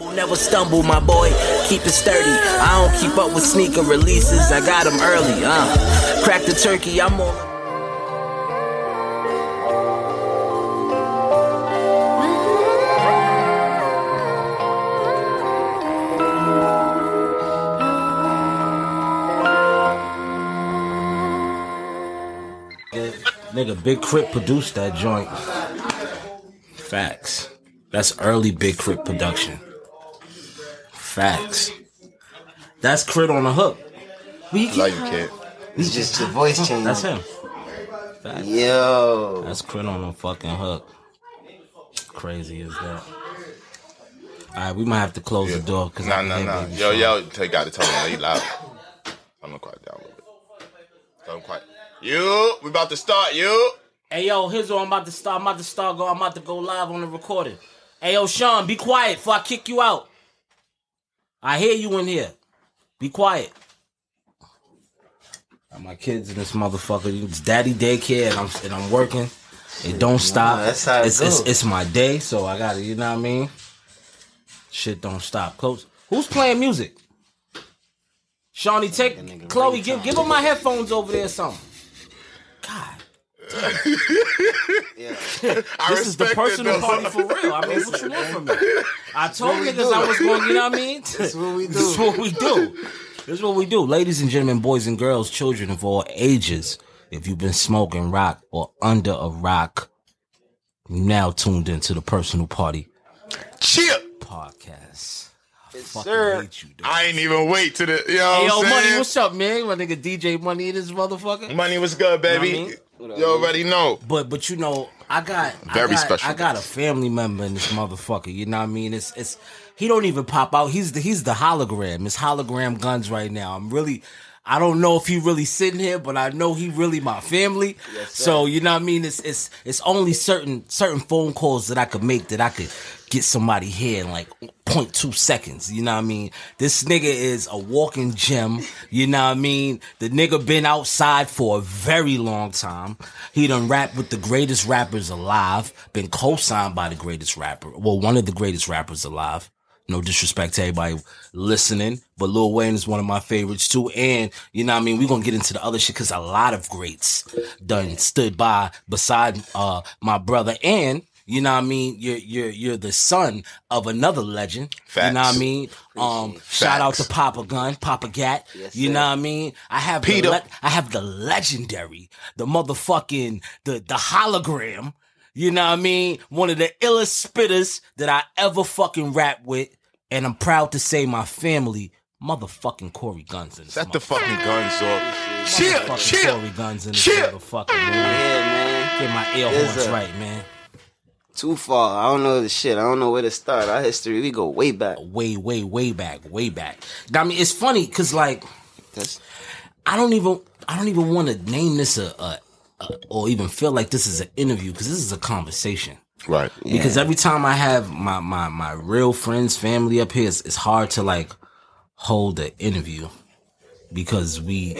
Never stumble, my boy. Keep it sturdy. I don't keep up with sneaker releases. I got them early. Uh, crack the turkey. I'm on. Nigga, Big Crit produced that joint. Facts. That's early Big Crit production. Facts. That's Crit on the hook. We No, you can't. It's just your voice changing. That's him. Facts. Yo. That's Crit on the fucking hook. Crazy is that? All right, we might have to close the door because Nah, nah, nah. Yo, yo, take got to tell him he loud. I'm gonna quiet down a little bit. Tell him quiet. You, we about to start. You. Hey yo, here's what I'm about to start. I'm about to start. Go. I'm about to go live on the recording. Hey yo, Sean, be quiet before I kick you out. I hear you in here. Be quiet. Got my kids in this motherfucker. It's daddy daycare, and I'm and I'm working. It don't stop. that's how it it's, it's it's my day, so I got to You know what I mean? Shit don't stop. Close. Who's playing music? Shawnee, take Chloe. Give give her my headphones over there. Or something. God. I this is the personal party for real. I mean, what you want from me? I told niggas. I was going. You know what I mean? That's what we do. This is what we do. This is what we do, ladies and gentlemen, boys and girls, children of all ages. If you've been smoking rock or under a rock, you now tuned into the personal party Chip. podcast. Yes, hate you. I ain't even wait to the. Know Hey, yo, I'm money, what's up, man? My nigga DJ Money in this motherfucker. Money was good, baby. You know You already know. But but you know, I got Very I got, special I got a family member in this motherfucker. You know what I mean? It's it's he don't even pop out. He's the he's the hologram. It's hologram guns right now. I'm really I don't know if he really sitting here, but I know he really my family. so you know what I mean? It's it's it's only certain certain phone calls that I could make that I could get somebody here and like 0.2 seconds. You know what I mean? This nigga is a walking gem. You know what I mean? The nigga been outside for a very long time. He done rap with the greatest rappers alive. Been co-signed by the greatest rapper. Well, one of the greatest rappers alive. No disrespect to everybody listening, but Lil Wayne is one of my favorites too. And you know what I mean? We're gonna get into the other shit because a lot of greats done stood by beside uh my brother and you know what I mean? You're you're you're the son of another legend. You know what I mean? Um shout out to Papa Gun, Papa Gat. Yes, you sir. know what I mean? I have Peter. the le- I have the legendary, the motherfucking the the hologram. You know what I mean? One of the illest spitters that I ever fucking rap with. And I'm proud to say my family, motherfucking Cory Gunz in Set the fucking guns off. Chill, Motherfucking Cory. Gunz in this Chill. motherfucker, man. Yeah, man. Get my ear horns right, man. Too far. I don't know the shit. I don't know where to start. Our history, we go way back. Way, way, way back, way back. I mean, it's funny because like That's I don't even I don't even want to name this a, a, a or even feel like this is an interview because this is a conversation. Right. Because every time I have my my my real friends, family up here, it's, it's hard to like hold an interview because we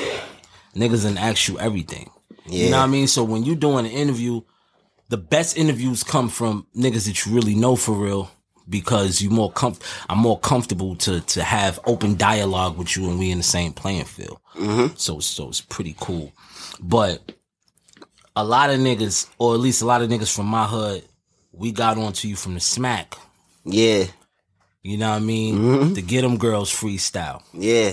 niggas and ask you everything. You know what I mean? So when you doing an interview, the best interviews come from niggas that you really know for real because you more comf- I'm more comfortable to to have open dialogue with you and we in the same playing field. So so it's pretty cool. But a lot of niggas, or at least a lot of niggas from my hood, we got onto you from the smack. yeah, You know what I mean? The get 'em girls freestyle. yeah.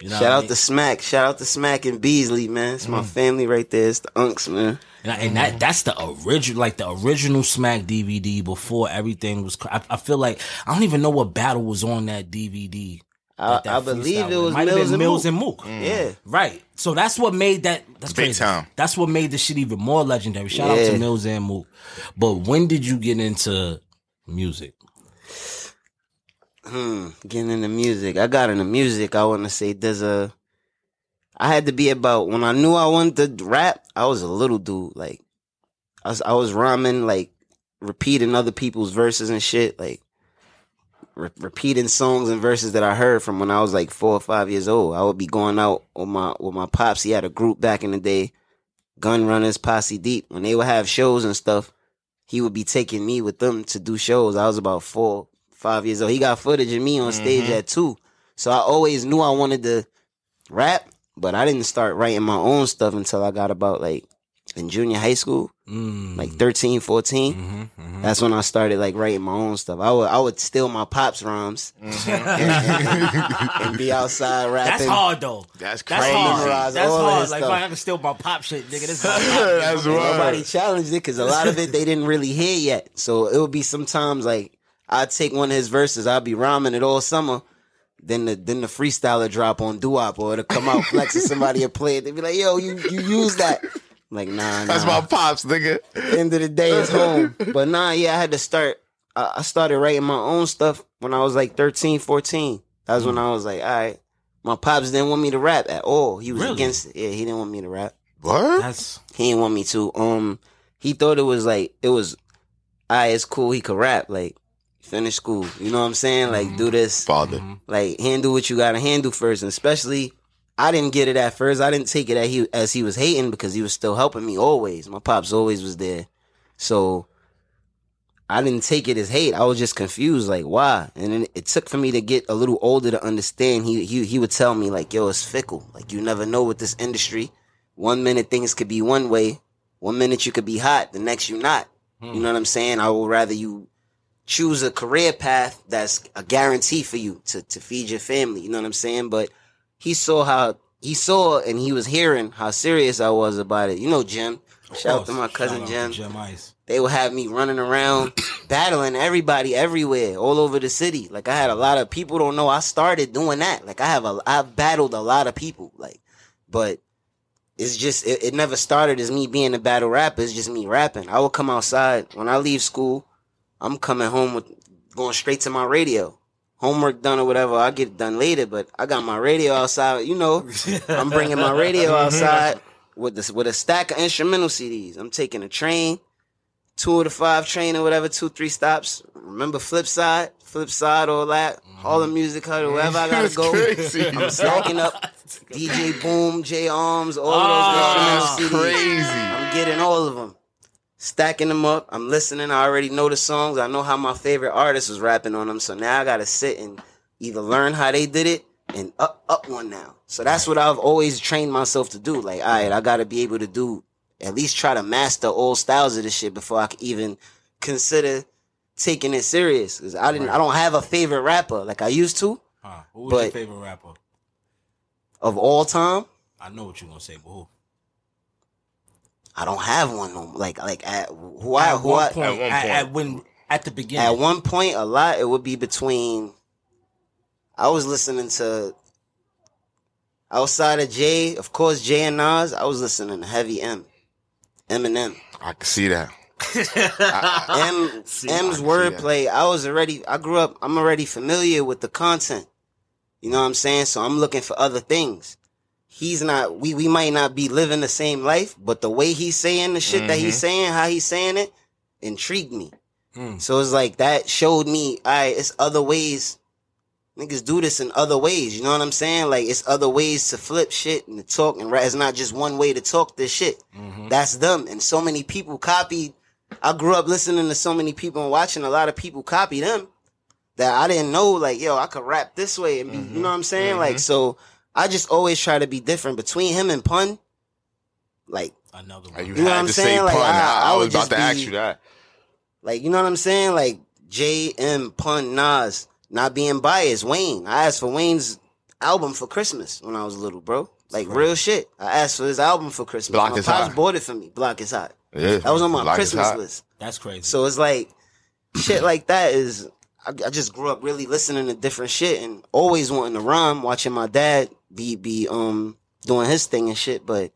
You know Shout I out mean? to Smack. Shout out to Smack and Beasley, man. It's my Mm. family right there. It's the Unks, man. And, I- and that that's the original, like the original Smack DVD before everything was. I, I feel like I don't even know what battle was on that DVD. I, that- that I believe it was might Mills, and Mills Mook. and Mook. Yeah. Right. So that's what made that. That's Big crazy. time. That's what made the shit even more legendary. Shout out to Mills and Mook. But when did you get into music? Hmm, getting into music. I got into music. I want to say there's a. I had to be about when I knew I wanted to rap. I was a little dude. Like, I was I was rhyming like repeating other people's verses and shit. Like, re- repeating songs and verses that I heard from when I was like four or five years old. I would be going out with my with my pops. He had a group back in the day, Gun Runners, Posse Deep. When they would have shows and stuff, he would be taking me with them to do shows. I was about four, five years old. He got footage of me on stage mm-hmm. at two. So I always knew I wanted to rap, but I didn't start writing my own stuff until I got about like in junior high school, Mm. like 13, 14. hmm hmm That's when I started like writing my own stuff. I would I would steal my pops rhymes and be outside rapping. That's hard though. That's That's crazy. hard. That's hard. Like stuff. if I can steal my pop shit, nigga. This is That's Nobody challenged it because a lot of it they didn't really hear yet. So it would be sometimes like I'd take one of his verses, I'd be rhyming it all summer. Then the then the freestyler drop on Duop or it'll come out flex and somebody will play it. They'd be like, yo, you you use that. I'm like, nah, nah. That's my pops, nigga. end of the day it's home. But nah, yeah, I had to start I, I started writing my own stuff when I was like 13, 14. That was when I was like, all right. My pops didn't want me to rap at all. He was Really? against it. Yeah, he didn't want me to rap. What? That's He didn't want me to. Um, he thought it was like it was, I it's cool. He could rap. Like finish school. You know what I'm saying? Like do this. Father. Like handle what you gotta handle first. And especially, I didn't get it at first. I didn't take it as he as he was hating because he was still helping me always. My pops always was there. So I didn't take it as hate. I was just confused, like why? And then it took for me to get a little older to understand. He he he would tell me like, "Yo, it's fickle. Like you never know with this industry. One minute things could be one way. One minute you could be hot. The next you not. You hmm. know what I'm saying? I would rather you choose a career path that's a guarantee for you to to feed your family. You know what I'm saying? But he saw how he saw and he was hearing how serious I was about it. You know, Jim. Shout out to my cousin Jim Jim Ice. they would have me running around battling everybody everywhere all over the city like i had a lot of people don't know i started doing that like i have a i've battled a lot of people like but it's just it, it never started as me being a battle rapper it's just me rapping i would come outside when i leave school i'm coming home with going straight to my radio homework done or whatever i get it done later but i got my radio outside you know i'm bringing my radio outside with this with a stack of instrumental cds i'm taking a train two of the five train or whatever, two, three stops. Remember flip side, flip side, all that, all the music hut, wherever I gotta go. crazy. I'm stacking up DJ Boom, J Arms, all Ah, of those instrumental CDs. crazy. I'm getting all of them. Stacking them up. I'm listening. I already know the songs. I know how my favorite artist was rapping on them. So now I gotta sit and either learn how they did it and up up one now. So that's what I've always trained myself to do. Like, all right, I gotta be able to do at least try to master all styles of this shit before I can even consider taking it serious. Cause I didn't I don't have a favorite rapper like I used to Huh. Who was your favorite rapper? of all time. I know what you're gonna say, but who? I don't have one no. Like like at who I at who one I, point, At one at, point. at when at the beginning. At one point, a lot it would be between. I was listening to. Outside of Jay, of course, Jay and Nas, I was listening to Heavy M, Eminem, I can see that. M, See, M's I can see wordplay. I was already, I grew up, I'm already familiar with the content. You know what I'm saying? So I'm looking for other things. He's not, we, we might not be living the same life, but the way he's saying the shit that he's mm-hmm. saying, how he's saying it, intrigued me. Mm. So it's like that showed me, all right, it's other ways. Niggas do this in other ways. You know what I'm saying? Like it's other ways to flip shit and to talk and rap. It's not just one way to talk this shit. Mm-hmm. That's them. And so many people copied. I grew up listening to so many people and watching a lot of people copy them that I didn't know. Like, yo, I could rap this way and be, you mm-hmm. know what I'm saying? Like, so I just always try to be different between him and Pun. Like, Another You, one. know what had I'm to saying? say Like, pun. I- I, I was about just to ask you that. Like, you know what I'm saying? Like J M Pun Nas, not being biased. Wayne. I asked for Wayne's album for Christmas when I was little, bro. Like real shit. I asked for his album for Christmas. Block my is pops hot. bought it for me. Block is hot. Yeah, That was on my Block Christmas list. That's crazy. So it's like shit like that is I, I just grew up really listening to different shit and always wanting to rhyme, watching my dad be be um doing his thing and shit, but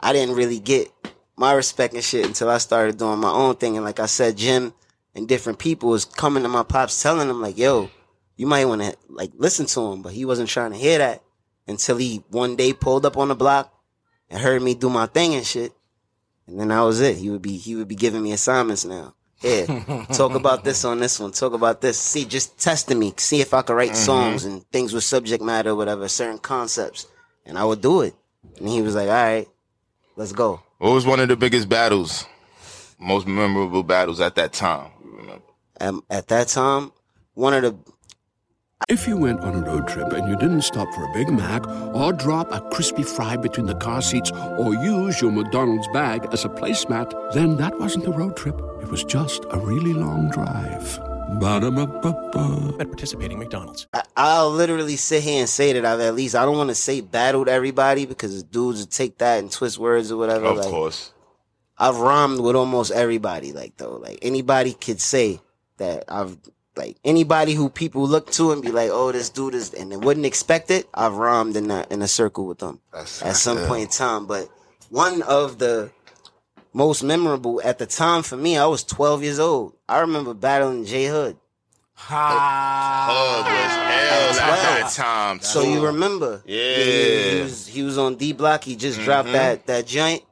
I didn't really get my respect and shit until I started doing my own thing. And like I said, Jim and different people was coming to my pops telling him like, yo, you might want to like listen to him, but he wasn't trying to hear that until he one day pulled up on the block and heard me do my thing and shit. And then that was it. He would be he would be giving me assignments now. Yeah, talk about this on this one. Talk about this. See, just testing me. See if I could write songs and things with subject matter, or whatever, certain concepts, and I would do it. And he was like, "All right, let's go." What was one of the biggest battles, most memorable battles at that time? You remember? Um, at that time, one of the If you went on a road trip and you didn't stop for a Big Mac or drop a crispy fry between the car seats or use your McDonald's bag as a placemat, then that wasn't a road trip. It was just a really long drive. Ba-da-ba-ba-ba. At participating McDonald's. I, I'll literally sit here and say that I've at least I don't want to say battled everybody because dudes would take that and twist words or whatever. Of like, course. I've rhymed with almost everybody. Like though, like anybody could say that I've like anybody who people look to and be like, oh, this dude is, and they wouldn't expect it. I've rhymed in that in a circle with them That's- at some yeah. point in time. But one of the most memorable at the time for me, I was 12 years old. I remember battling J Hood. Hug was L at that time. So you remember? Yeah. he was he was on D Block. He just dropped Mm-hmm. that that joint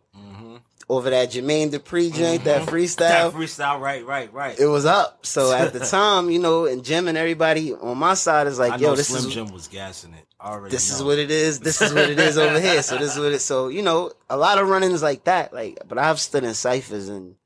over that Jermaine Dupri joint, that mm-hmm. That freestyle. freestyle, right, right, right. it was up. So at the time, you know, and Jim and everybody on my side is like, I yo, know this Slim is Jim was gassing it. I already this know. is what it is. This is what it is over here. So this is what it. So you know, a lot of run-ins like that. Like, but I've stood in ciphers and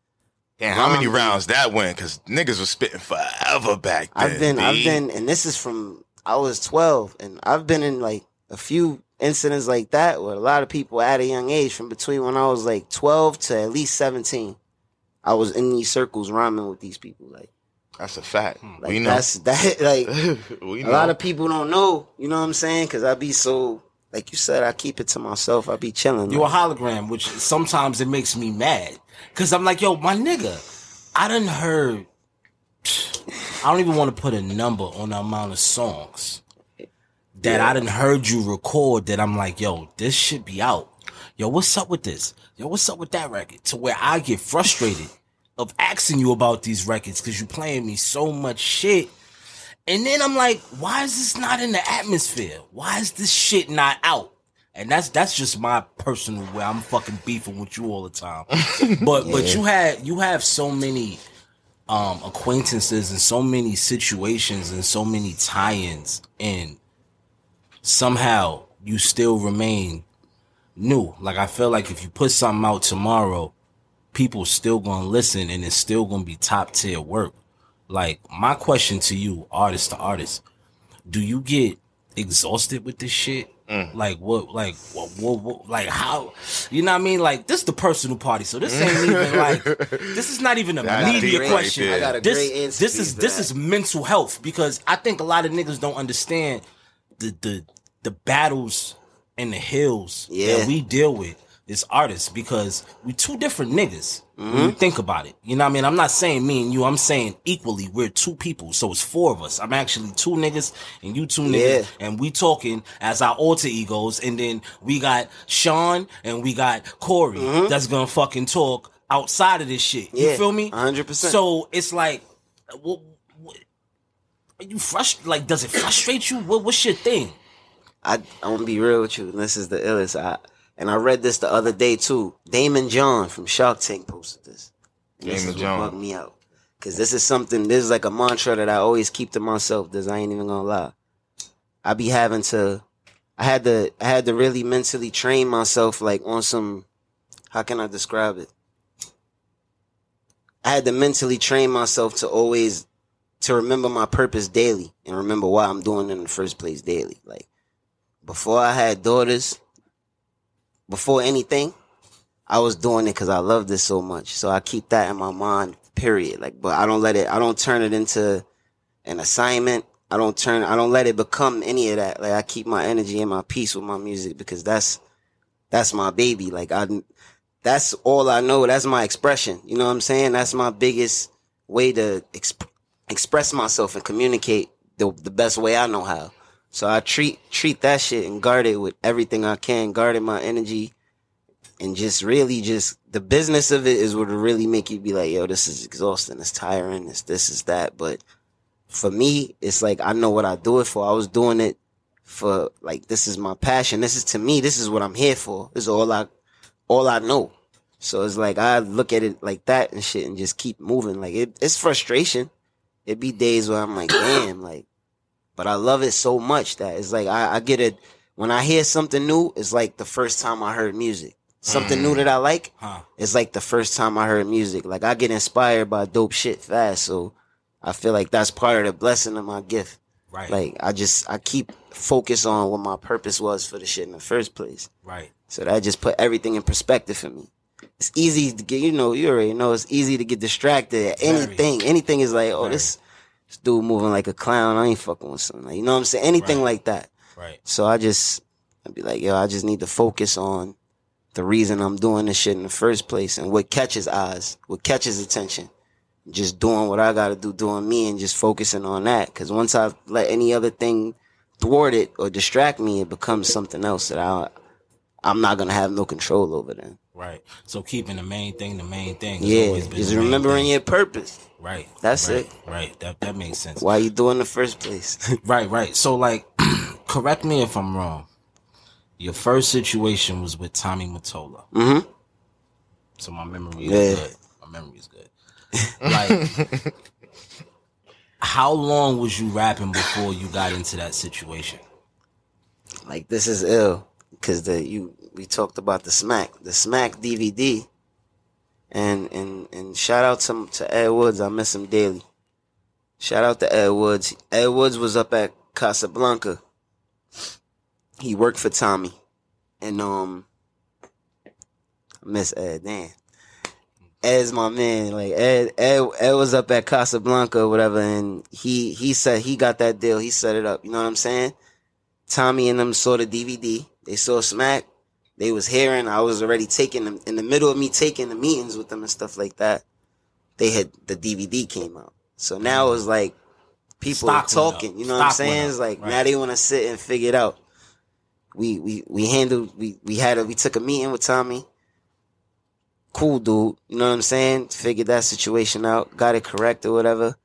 Damn, how many rounds that went? Because niggas was spitting forever back then. I've been, I've been, and this is from I was twelve, and I've been in like a few incidents like that where a lot of people at a young age, from between when I was like twelve to at least seventeen, I was in these circles rhyming with these people. Like, That's a fact. Hmm. like we know. that's that. Like we a lot of people don't know. You know what I'm saying? Because I be so, like you said, I keep it to myself. I be chilling. You a like, hologram, which sometimes it makes me mad. Cause I'm like, yo, my nigga, I done heard I don't even want to put a number on the amount of songs that I didn't heard you record that I'm like, yo, this should be out. Yo, what's up with this? Yo, what's up with that record? To where I get frustrated of asking you about these records because you playing me so much shit. And then I'm like, why is this not in the atmosphere? Why is this shit not out? And that's that's just my personal way. I'm fucking beefing with you all the time. But but you had you have so many um acquaintances and so many situations and so many tie-ins and somehow you still remain new. Like I feel like if you put something out tomorrow, people still gonna listen and it's still gonna be top tier work. Like my question to you, artist to artist, do you get exhausted with this shit? Mm. Like what? Like what, what, what? Like how? You know what I mean? Like this is the personal party, so this ain't even like this is not even a That's media right question. I got a this, great answer this is this is mental health because I think a lot of niggas don't understand the the the battles and the hills Yeah. that we deal with as artists because we two different niggas when Mm-hmm. you think about it. You know what I mean? I'm not saying me and you, I'm saying equally we're two people. So it's four of us. I'm actually two niggas and you two niggas Yeah. and we talking as our alter egos and then we got Sean and we got Cory that's gonna fucking talk outside of this shit. You Mm-hmm. Feel me? 100%. So it's like what, what are you frustrated? Like, does it frustrate you? What, what's your thing? I I want to be real with you. This is the illest. I and I read this the other day too. Daymond John from Shark Tank posted this. And this Daymond is John. bugged me out because this is something. This is like a mantra that I always keep to myself. This I ain't even gonna lie. I be having to. I had to. I had to really mentally train myself, like on some. How can I describe it? I had to mentally train myself to always to remember my purpose daily and remember why I'm doing it in the first place daily. Like before I had daughters, before anything, I was doing it because I love this so much. So I keep that in my mind, period. Like, but I don't let it, I don't turn it into an assignment. I don't turn, I don't let it become any of that. Like I keep my energy and my peace with my music because that's, that's my baby. Like I, that's all I know. That's my expression. You know what I'm saying? That's my biggest way to exp- express myself and communicate the, the best way I know how. So I treat treat that shit and guard it with everything I can, guarding my energy and just really just the business of it is what really make you be like, yo, this is exhausting, it's tiring, it's this is that. But for me, it's like I know what I do it for. I was doing it for like this is my passion. This is to me. This is what I'm here for. This is all I, all I know. So it's like I look at it like that and shit, and just keep moving. Like it, it's frustration. It'd be days where I'm like, damn, like, but I love it so much that it's like I, I get it when I hear something new. It's like the first time I heard music. Something new mm. that I like. Huh. It's like the first time I heard music. Like I get inspired by dope shit fast. So I feel like that's part of the blessing of my gift. Right. Like I just I keep focus on what my purpose was for the shit in the first place. Right. So that just put everything in perspective for me. It's easy to get, you know, you already know it's easy to get distracted at Very. anything. Anything is like, oh, Very. this, this dude moving like a clown. I ain't fucking with something. Like, you know what I'm saying? Anything Right. like that. Right. So I just, I'd be like, yo, I just need to focus on the reason I'm doing this shit in the first place and what catches eyes, what catches attention. Just doing what I gotta do, doing me and just focusing on that. Cause once I let any other thing thwart it or distract me, it becomes something else that I, I'm not gonna have no control over then. Right. So keeping the main thing the main thing. Yeah, just remembering your purpose. Right. That's right, it. Right. That that makes sense. Why you doing the first place? Right, right. So like correct me if I'm wrong. Your first situation was with Tommy Mottola. mm-hmm. So my memory is Yeah. good. My memory is good. Like how long was you rapping before you got into that situation? Like this is ill because the you we talked about the smack the smack DVD, and and and shout out to to Ed Woods. I miss him daily. Shout out to Ed Woods. Ed Woods was up at Casablanca. He worked for Tommy, and um, I miss Ed. Damn. Ed's my man. Like Ed, Ed, Ed was up at Casablanca or whatever, and he he said he got that deal. He set it up. You know what I'm saying? Tommy and them saw the DVD. They saw Smack. They was hearing. I was already taking them in the middle of me taking the meetings with them and stuff like that. They had the DVD came out. So now it was like people Stock are talking. You know what I'm saying? It's like Right. now they want to sit and figure it out. We we we handled. We we had a we took a meeting with Tommy. Cool dude. You know what I'm saying? Figured that situation out. Got it correct or whatever.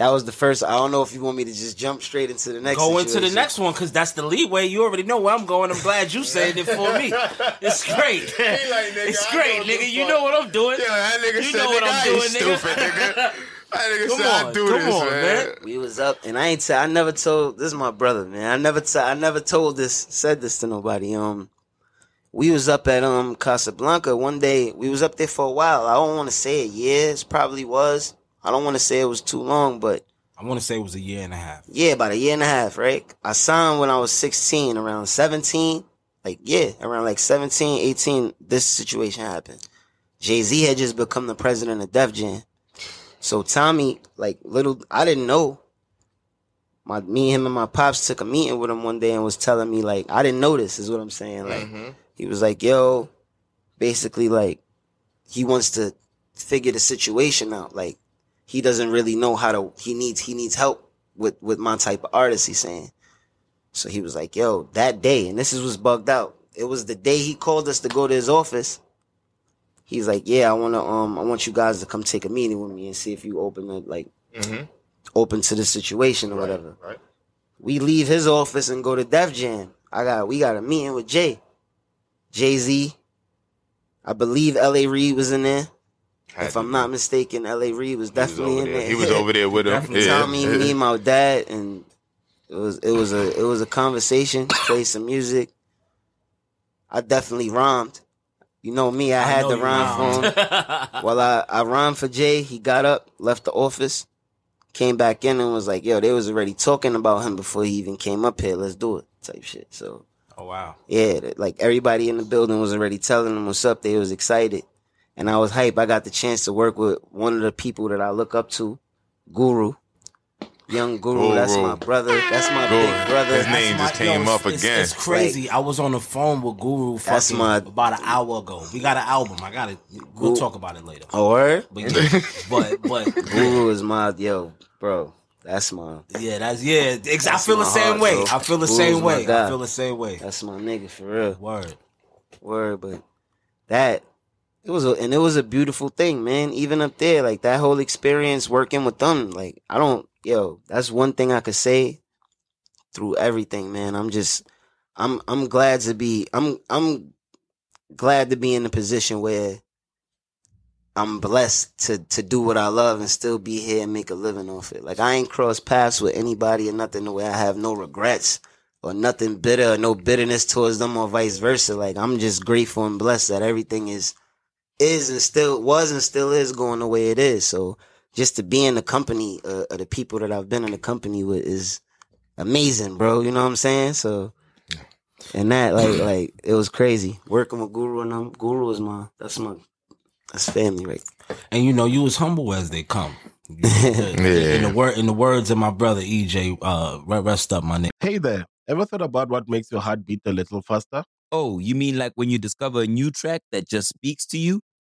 That was the first. I don't know if you want me to just jump straight into the next. One. Go into the next one because that's the leeway. You already know where I'm going. I'm glad you said it for me. It's great. like, nigga, it's great, nigga. You know what I'm doing. Yeah, that nigga You said, know what nigga, I'm doing, ain't nigga. stupid, nigga. That nigga Come said, on, I do come this, on, man. man. We was up, and I ain't. T- I never told. This is my brother, man. I never. T- I never told this. Said this to nobody. Um, we was up at um Casablanca one day. We was up there for a while. I don't want to say it. Years probably was. I don't want to say it was too long, but I want to say it was a year and a half. yeah, about a year and a half, right? I signed when I was 16, around 17. Like, yeah, around like 17, 18, this situation happened. Jay Z had just become the president of Def Jam. So Tommy, like, little, I didn't know. My, me, him, and my pops took a meeting with him one day and was telling me, like, I didn't know this, is what I'm saying. Like, mm-hmm. he was like, yo, basically, like, he wants to figure the situation out. Like, he doesn't really know how to he needs he needs help with with my type of artist he's saying. So he was like yo that day and this is what's bugged out. It was the day he called us to go to his office. He's like yeah i want to um i want you guys to come take a meeting with me and see if you open to like Mhm. open to the situation or whatever. Right. we leave his office and go to def jam. I got we got a meeting with jay. Jay-z. I believe L.A. Reid was in there Had if i'm be. not mistaken L.A. Reid was He was definitely in there. there He was over there with him. Definitely. Yeah. Tommy, me, and my dad, and it was it was a it was a conversation. Play some music. I definitely rhymed. You know me, I, had know to you rhyme for him. rhymed. Well, I I rhymed for Jay. He got up, left the office, came back in, and was like, "Yo, they was already talking about him before he even came up here. Let's do it." Type shit. So oh wow. yeah, like everybody in the building was already telling them what's up. They was excited, and I was hype. I got the chance to work with one of the people that I look up to, Guru, young Guru. That's my brother. That's my Guru. big brother. His name That's just my- came yo, up it's, again. It's crazy. I was on the phone with Guru That's my- about an hour ago. We got an album. I got it. We'll talk about it later. Oh, word? But yeah, but but Guru is my yo, bro. That's my yeah, that's yeah. Ex- I feel the my same heart, way. bro. I feel the Guru's same way. I feel the same way. that's my nigga for real. Word. Word, but that it was a, and it was a beautiful thing, man. Even up there, like that whole experience working with them, like I don't, yo, that's one thing I could say through everything, man. I'm just, I'm, I'm glad to be, I'm, I'm glad to be in a position where I'm blessed to to do what I love and still be here and make a living off it. Like I ain't crossed paths with anybody or nothing the way I have no regrets or nothing bitter or no bitterness towards them or vice versa. Like I'm just grateful and blessed that everything is is and still was and still is going the way it is. So just to be in the company uh, of the people that I've been in the company with is amazing, bro. You know what I'm saying? So and that like like it was crazy working with Guru and them. Guru is my that's my that's family right. And you know, you as humble as they come. yeah. In the word, in the words of my brother EJ, uh, rest up, my nigga. Hey there. Ever thought about what makes your heart beat a little faster? Oh, you mean like when you discover a new track that just speaks to you?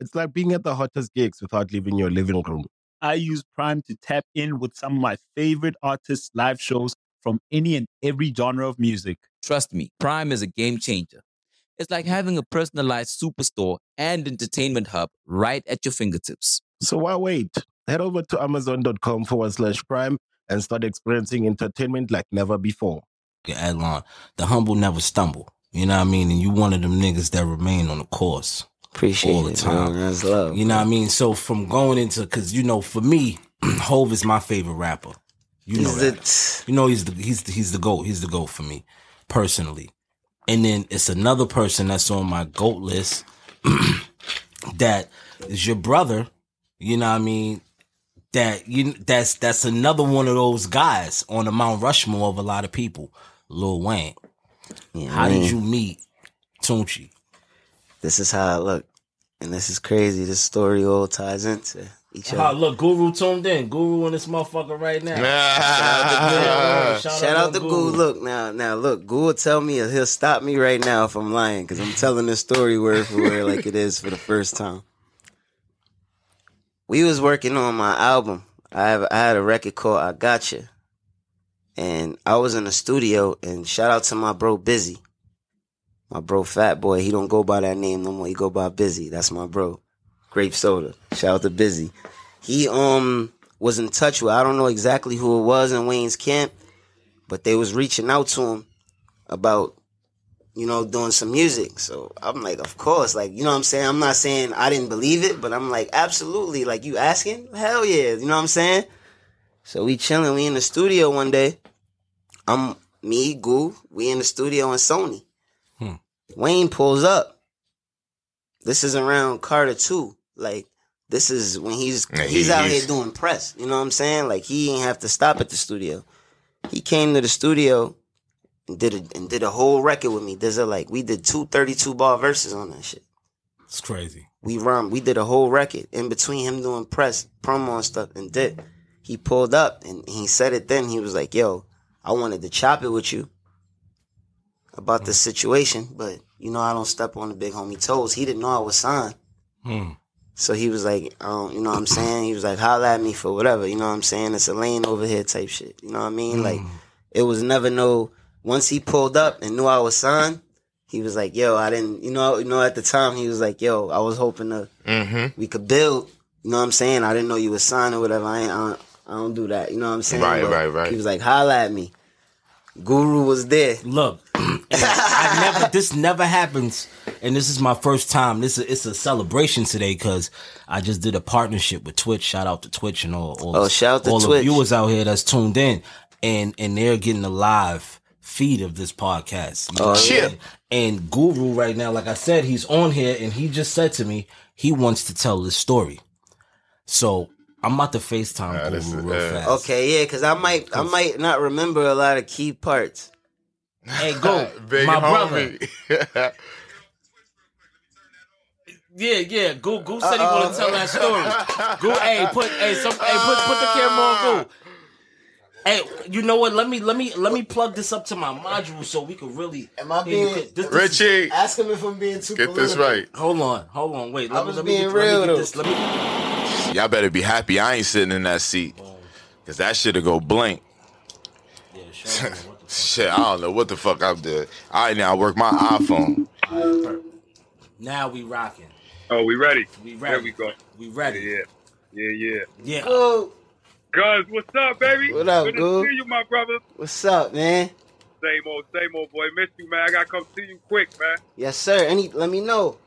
It's like being at the hottest gigs without leaving your living room. I use Prime to tap in with some of my favorite artists' live shows from any and every genre of music. Trust me, Prime is a game changer. It's like having a personalized superstore and entertainment hub right at your fingertips. So why wait? Head over to amazon.com forward slash prime and start experiencing entertainment like never before. Adlon, the humble never stumble. You know what I mean? And you one of them niggas that remain on the course. Appreciate all the it, time. That's love. You know what I mean? So from going into, cause you know, for me, Hove is my favorite rapper. You know He's that. the- You know he's the he's the, he's the goat. He's the goat for me personally. And then it's another person that's on my goat list that is your brother. You know what I mean? That you that's that's another one of those guys on the Mount Rushmore of a lot of people. Lil Wayne. Yeah, How man. did you meet Tunechi? This is how I look. And this is crazy. This story all ties into each other. look, Guru tuned in. Guru in this motherfucker right now. Shout out to Goo. Look now, now look. Goo will tell me he'll stop me right now if I'm lying because I'm telling this story word for word like it is for the first time. We was working on my album. I have I had a record called I Gotcha, and I was in the studio. And shout out to my bro Busy, my bro Fat Boy. He don't go by that name no more. He go by Busy. That's my bro. Grape Soda. Shout out to Busy. He um was in touch with I don't know exactly who it was in Wayne's camp, but they was reaching out to him about you know doing some music. So I'm like, of course, like you know what I'm saying. I'm not saying I didn't believe it, but I'm like, absolutely. Like you asking, hell yeah. You know what I'm saying? So we chilling. We in the studio one day. I'm me, Goo. We in the studio in Sony. Wayne pulls up. This is around Carter two. Like this is when he's Yeah, he's he- out he's- here doing press. You know what I'm saying? Like he ain't have to stop at the studio. He came to the studio and did a and did a whole record with me. There's a like we did two 32 bar verses on that shit. It's crazy. We run we did a whole record in between him doing press promo and stuff and did. He pulled up and he said it then. He was like, "Yo, I wanted to chop it with you about this situation, but you know I don't step on the big homie toes. He didn't know I was signed." Hmm. So he was like, um, you know what I'm saying? He was like, holla at me for whatever, you know what I'm saying? It's a lane over here type shit. You know what I mean? Like, it was never no, once he pulled up and knew I was signed, he was like, yo, I didn't, you know, you know, at the time he was like, yo, I was hoping to, Mm-hmm. we could build, you know what I'm saying? I didn't know you was signed or whatever. I ain't, I don't, I don't do that. You know what I'm saying? Right, But right, right. He was like, holla at me. Guru was there. Look, and I, I never. This never happens, and this is my first time. This is it's a celebration today because I just did a partnership with Twitch. Shout out to Twitch and all. all Oh, shout out to all Twitch. the viewers out here that's tuned in, and and they're getting a live feed of this podcast. You know Oh, what I And Guru right now, like I said, he's on here, and he just said to me he wants to tell this story. So I'm about to Facetime Ah, this Guru is- real uh, fast. Okay, yeah, because I might, I might not remember a lot of key parts. Hey, go, Big my brother. Yeah, yeah. Goo, Goo said he want to tell that story. Goo, hey, put, hey, some, hey, put, put the camera on Goo. Hey, you know what? Let me, let me, let me plug this up to my module so we can really. Am I Yeah, you being could- this- this- Richie, Ask him if I'm being too get this right. Hold on, hold on, wait. I Let me, was let me being let me real, get though. this. Let me. Y'all better be happy I ain't sitting in that seat. Cause that shit'll go blink. Yeah, show me what the Shit, I don't know what the fuck I'm doing. All right, now I work my iPhone. Now we rocking. Oh, we ready? We ready. There we go. We ready. Yeah, yeah, yeah. Yeah. Oh, Gunz, what's up, baby? What up, Good to see you, my brother. what's up, man? Same old, same old boy. Miss you, man. I gotta come see you quick, man. Yes, sir. Any, let me know.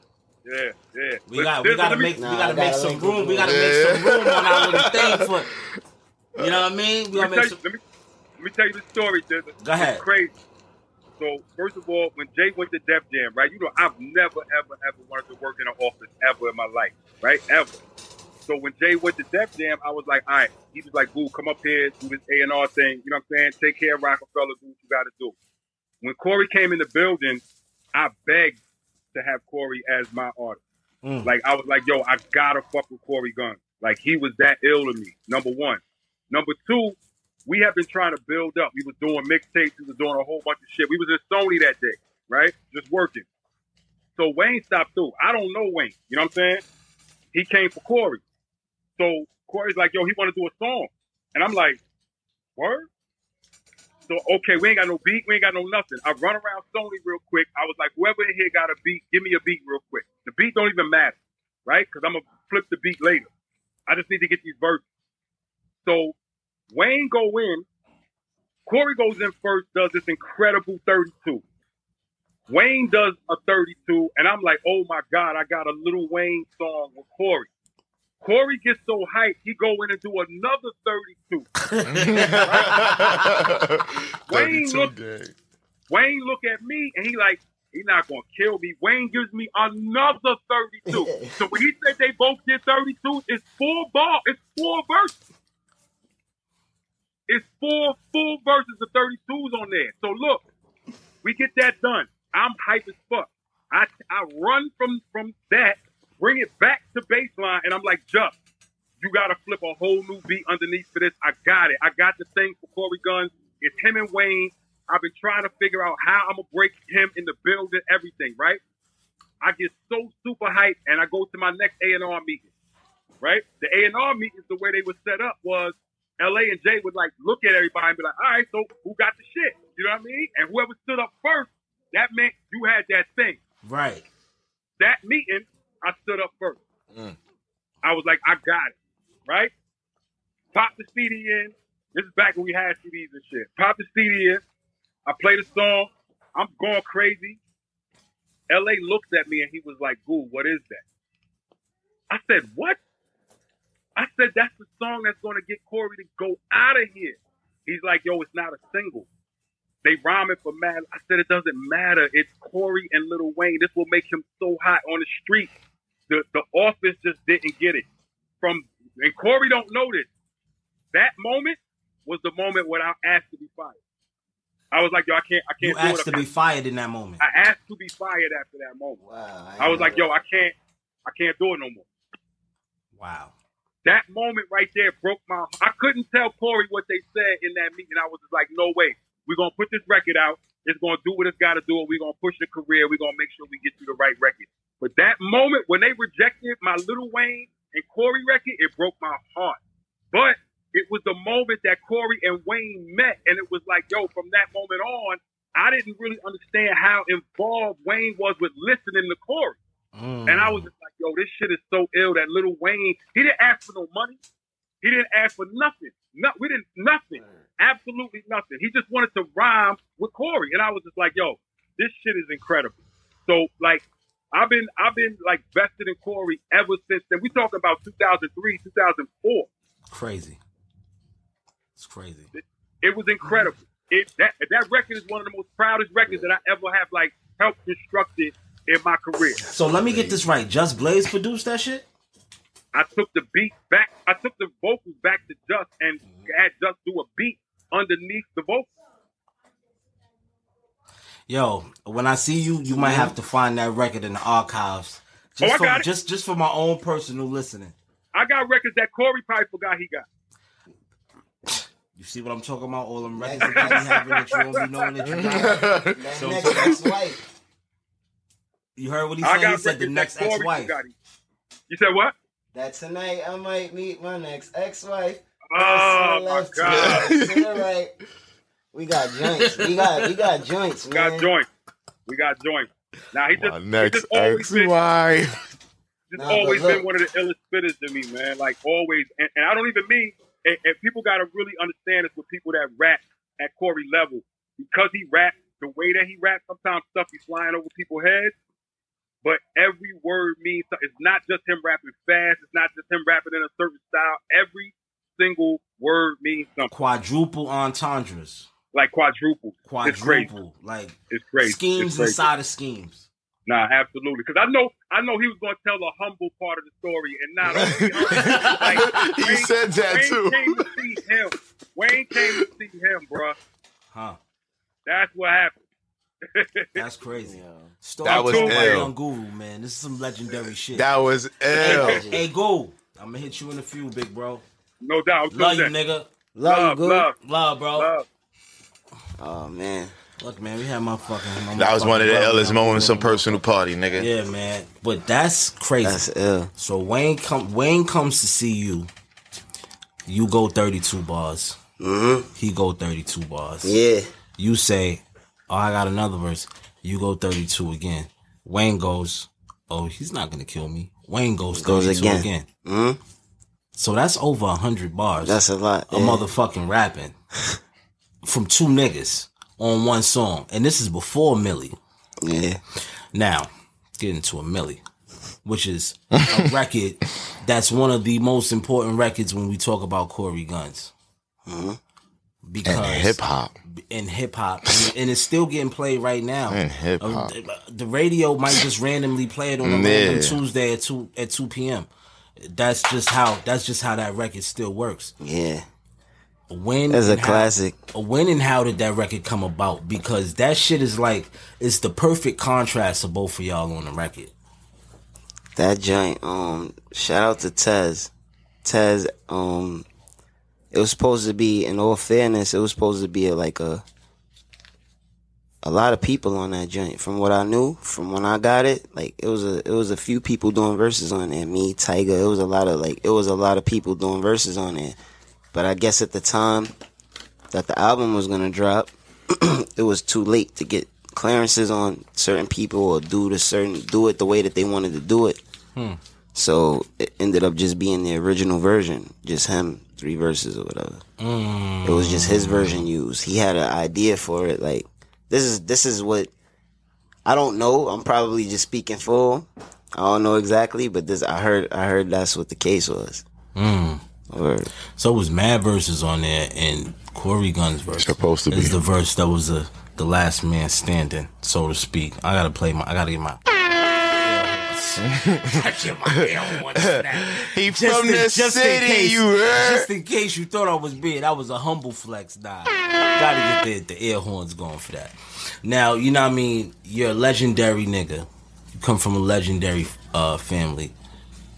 Yeah, yeah. We But got, we listen, gotta make, Nah, we gotta make gotta some link room. We gotta make some room on our little thing for. You know what I mean? We gotta make some. let, me, let me tell you the story, Dizzy. Go ahead. It's crazy. So, first of all, when Jay went to Def Jam, right, you know, I've never, ever, ever wanted to work in an office ever in my life, right? Ever. So when Jay went to Def Jam, I was like, all right. He was like, boo, come up here, do this A&R thing. You know what I'm saying? Take care of Roc-A-Fella, do what you got to do. When Cory came in the building, I begged to have Cory as my artist. Mm. Like, I was like, yo, I got to fuck with Cory Gunz. Like, he was that ill to me, number one. Number two, we have been trying to build up. We was doing mixtapes. We was doing a whole bunch of shit. We was in Sony that day, right? Just working. So Wayne stopped through. I don't know Wayne. You know what I'm saying? He came for Cory. So Cory's like, yo, he want to do a song. And I'm like, word? So, okay, we ain't got no beat. We ain't got no nothing. I run around Sony real quick. I was like, whoever in here got a beat, give me a beat real quick. The beat don't even matter, right? Because I'm going to flip the beat later. I just need to get these verses. So Wayne go in. Cory goes in first, does this incredible 32. Wayne does a 32, and I'm like, oh my God, I got a little Wayne song with Cory. Cory gets so hyped, he go in and do another 32. Wayne 32 look- gang. Wayne look at me and he like, he not gonna kill me. Wayne gives me another 32. so when he said they both did 32, it's four ball, it's four verses. It's four full verses of 32s on there. So look, we get that done. I'm hype as fuck. I I run from from that, bring it back to baseline, and I'm like, Just, you gotta flip a whole new beat underneath for this. I got it. I got the thing for Cory Gunz. It's him and Wayne. I've been trying to figure out how I'm gonna break him in the building, everything, right? I get so super hyped and I go to my next A and R meeting. Right? The A and R meetings, the way they were set up was LA and Jay would like look at everybody and be like, all right, so who got the shit? You know what I mean? And whoever stood up first, that meant you had that thing. Right. That meeting, I stood up first. Mm. I was like, I got it. Right? Pop the CD in. This is back when we had CDs and shit. Pop the CD in. I played a song. I'm going crazy. LA looked at me and he was like, Goo, what is that? I said, What? I said, That's the song that's going to get Cory to go out of here. He's like, Yo, it's not a single. They rhyme it for mad. I said, It doesn't matter. It's Cory and Little Wayne. This will make him so hot on the street. The, the office just didn't get it. From and Cory don't know this. That moment was the moment when I asked to be fired. I was like, yo, I can't, I can't do asked it. to be fired in that moment. I asked to be fired after that moment. Wow. I was like, yo, I can't, I can't do it no more. Wow. That moment right there broke my. Heart. I couldn't tell Cory what they said in that meeting. I was just like, no way. We're gonna put this record out. It's gonna do what it's got to do. We're gonna push the career. We're gonna make sure we get you the right record. But that moment when they rejected my Little Wayne and Cory record, it broke my heart. But it was the moment that Cory and Wayne met, and it was like, yo, from that moment on, I didn't really understand how involved Wayne was with listening to Cory. Mm. And I was just like, yo, this shit is so ill that little Wayne, he didn't ask for no money. He didn't ask for nothing. No, we didn't, nothing. Absolutely nothing. He just wanted to rhyme with Cory. And I was just like, yo, this shit is incredible. So, like, I've been, I've been like vested in Cory ever since then. We talking about 2003, 2004. Crazy. It's crazy. It was incredible. It, that, that record is one of the most proudest records that I ever have, like, helped construct it in my career. So let me get this right. Just Blaze produced that shit? I took the beat back. I took the vocals back to Just and had Just do a beat underneath the vocals. Yo, when I see you, you might have to find that record in the archives Just oh, I for, got it. just just for my own personal listening. I got records that Cory probably forgot he got. You see what I'm talking about? All them records that you having that you don't be knowing that you got. That So- next ex-wife. You heard what he I said? got He said the next ex-wife. You said what? That tonight I might meet my next ex-wife. Oh my left, God. right, to the right. We got joints. We got we got joints, We man. got joints. We got joints. Now he just, My he next just always ex been, wife. just Nah, always been one of the illest spitters to me, man. Like always, and, and I don't even mean. And, and people got to really understand this with people that rap at Cory level because he raps the way that he raps. Sometimes stuff be flying over people's heads, but every word means something. It's not just him rapping fast. It's not just him rapping in a certain style. Every single word means something. Quadruple entendres. Like quadruple. It's. Quadruple. Like It's crazy. schemes It's crazy. inside of schemes. Nah, absolutely. Because I know, I know he was going to tell the humble part of the story, and not only like, He Wayne- said that Wayne too. came to see him. Wayne came to see him, bruh. Huh. That's what happened. That's crazy. Story That was told by ill. Young Guru, man. This is some legendary shit. That was ill. Hey, go. I'm gonna hit you in a few, big bro. No doubt. Love you, Love, nigga. Love, you, love, Love, bro. love. Oh man. Look, man, we had my fucking. My That was one of the fucking illest brother, moments man. of personal party, nigga. Yeah, man. But that's crazy. That's ill. so Wayne come Wayne comes to see you. You go 32 bars. Mm-hmm. He go 32 bars. Yeah. You say, "Oh, I got another verse." You go 32 again. Wayne goes, "Oh, he's not gonna kill me." Wayne goes 32 Goes again. again. Mm-hmm. So that's over 100 bars. That's a lot. a yeah. motherfucking rapping from two niggas on one song. And this is before Milli. Yeah. Now, get into a Milli, which is a record that's one of the most important records when we talk about Cory Gunz. Hmm. Because hip hop. In hip hop, and, and it's still getting played right now. In hip-hop. Uh, the radio might just randomly play it on a Yeah. random Tuesday at two at two p.m. That's just how that's just how that record still works. Yeah. When That's a and how- classic. when and how did that record come about? Because that shit is like it's the perfect contrast of both of y'all on the record. That joint, um, shout out to Tez. Tez, um, it was supposed to be, in all fairness, it was supposed to be a, like a, a lot of people on that joint. From what I knew, from when I got it, like it was a, it was a few people doing verses on there. Me, Tiger, it was a lot of like, it was a lot of people doing verses on there. But I guess at the time that the album was gonna drop, it was too late to get clearances on certain people or do the certain do it the way that they wanted to do it. Hmm. So it ended up just being the original version, just him, three verses or whatever. It was just his version used. He had an idea for it. Like this is this is what I don't know. I'm probably just speaking for. I don't know exactly, but this I heard. I heard that's what the case was. Mm. Or So it was Mad verses on there, and Cory Gunz verse Supposed to be. is the verse that was the the last man standing, so to speak. I gotta play my. I gotta get my. I get my air horns for. He Just from in- the just in city, case- you heard? Just in case you thought I was big, I was a humble flex. Nah, gotta get the, the air horns going for that. Now, you know what I mean? You're a legendary nigga. You come from a legendary uh, family,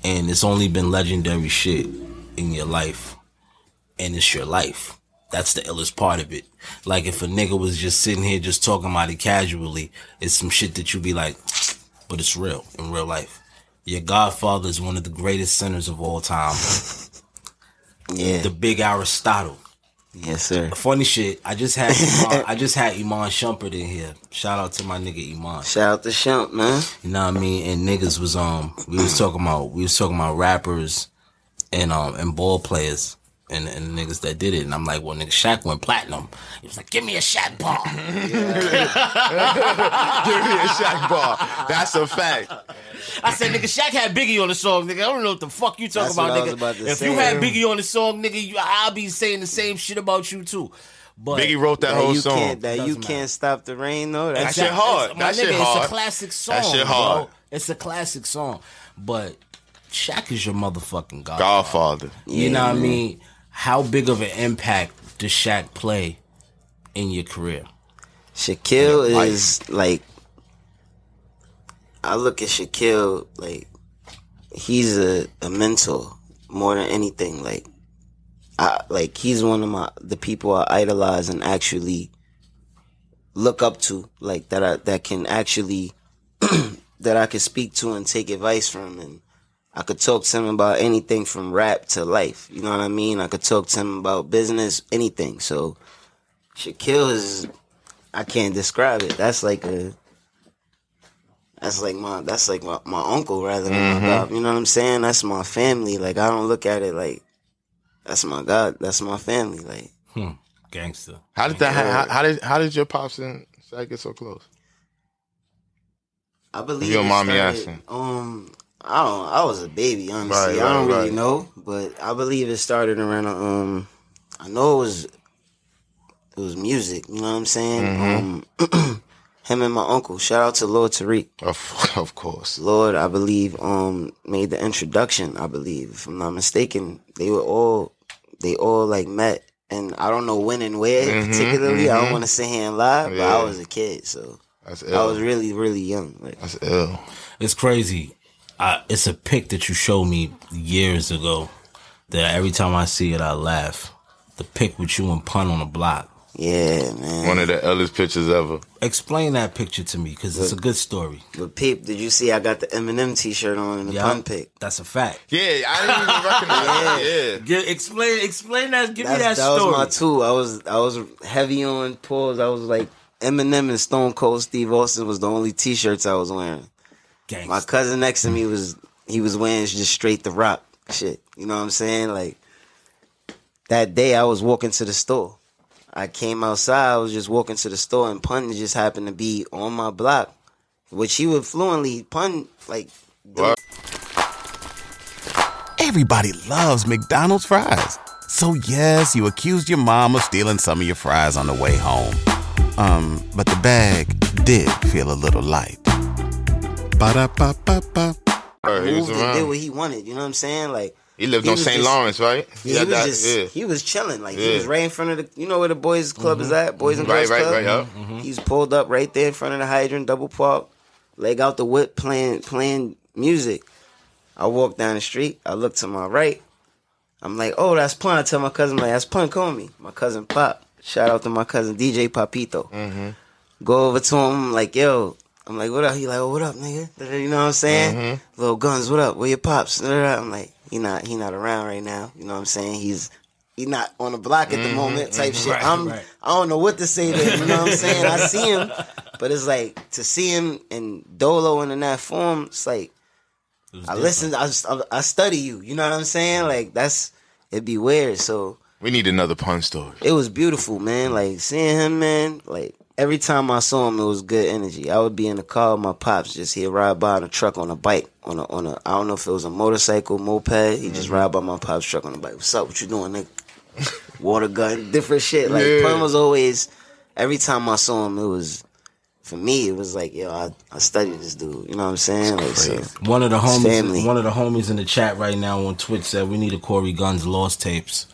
and it's only been legendary shit in your life, and it's your life. That's the illest part of it. Like if a nigga was just sitting here just talking about it casually, it's some shit that you'd be like, but it's real in real life. Your godfather is one of the greatest sinners of all time. yeah, The big Aristotle. yes, sir. Funny shit. I just had Iman, I just had Iman Shumpert in here. Shout out to my nigga Iman. Shout out to Shump, man. You know what I mean? And niggas was um we was talking about we was talking about rappers and um and ball players and, and niggas that did it. And I'm like, well nigga Shaq went platinum. He was like, give me a Shaq bar. Give me a Shaq bar. That's a fact. I said, nigga, Shaq had Biggie on the song, nigga. I don't know what the fuck you talking That's about, what I was nigga. about to if say. you had Biggie on the song, nigga, you, I'll be saying the same shit about you too. But Biggie wrote that That whole you song. can't that you Doesn't can't stop the rain though. That That's shit hard. My That shit nigga, hard. It's a classic song. That shit bro. hard. It's a classic song. But Shaq is your motherfucking god. Godfather. You know what I mean? How big of an impact does Shaq play in your career? Shaquille Life. is like I look at Shaquille like he's a, a mentor more than anything. Like I like he's one of my the people I idolize and actually look up to. Like that I that can actually that I can speak to and take advice from and I could talk to him about anything from rap to life. You know what I mean? I could talk to him about business, anything. So Shaquille is I can't describe it. That's like a that's like my that's like my, my uncle rather than Mhm. my god. You know what I'm saying? That's my family. Like I don't look at it like that's my god. That's my family. Like Hmm. Gangster. How did that? How, how did how did your pops and Shaq get so close? I believe your mommy don't it mind me started- asking. Um, I don't. I was a baby, honestly. Right, I don't right, really right. know, but I believe it started around. Um, I know it was it was music. You know what I'm saying? Mm-hmm. Um, him and my uncle. Shout out to Lord Tariq. Of of course. Lord, I believe, um, made the introduction. I believe, if I'm not mistaken, they were all they all like met, and I don't know when and where Mhm, particularly. I don't mhm. want to sit here and lie, but I was a kid, so That's I was really really young. Like, That's ill. It's crazy. I, it's a pic that you showed me years ago that every time I see it, I laugh. The pic with you and Pun on the block. Yeah, man. One of the illest pictures ever. Explain that picture to me because it's a good story. But peep, did you see I got the Eminem T-shirt on in the Yeah. pun pic? That's a fact. Yeah, I didn't even recognize it. Yeah. Give, explain, explain that. Give That's, me that, that story. was my two. I was I was heavy on pause. I was like Eminem and Stone Cold Steve Austin was the only T-shirts I was wearing. My cousin next to me was he was wearing just straight the rock shit. You know what I'm saying? Like that day I was walking to the store. I came outside. I was just walking to the store, and Pun just happened to be on my block, which he would fluently Pun like. do- Everybody loves McDonald's fries. So yes, you accused your mom of stealing some of your fries on the way home. Um, but the bag did feel a little light. Ba-da-ba-ba-ba. He was moved and did what he wanted. You know what I'm saying? Like He lived on St. Lawrence, right? He, had was that- just yeah. he was chilling. Like he Yeah. Mm-hmm. was right in front of the you know where the boys club is at, boys and girls right, club. right, yup. He's pulled up right there in front of the hydrant, double park, leg out the whip, playing playing music. I walk down the street. I look to my right. I'm like, oh, that's Pun. I tell my cousin, like, that's Pun. Call me. My cousin Pop. Shout out to my cousin DJ Papito. Mm-hmm. Go over to him, like, yo. I'm like, what up? He like, oh, what up, nigga? You know what I'm saying? Mhm. Little Gunz, what up? Where your pops? I'm like, he not he not around right now. You know what I'm saying? He's he not on the block at the Mhm, moment type mhm. shit. Right, I'm right. I don't know what to say to him. You know what I'm saying? I see him, but it's like to see him in Dolo and in that form. It's like I listen. I, I I study you. You know what I'm saying? Like that's it'd be weird. So We need another pun story. it was beautiful, man. Like seeing him, man. Like every time I saw him, it was good energy. I would be in the car with my pops, just he'd ride by in a truck on a bike, on a on a. I don't know if it was a motorcycle, moped. He just mm-hmm. ride by my pop's truck on a bike. What's up? What you doing, nigga? Water gun, different shit. Like Yeah. Was always. Every time I saw him, it was. For me, it was like, yo, I, I studied this dude. You know what I'm saying? Like, so, One of the homies, family. one of the homies in the chat right now on Twitch said we need a Cory Gunz lost tapes.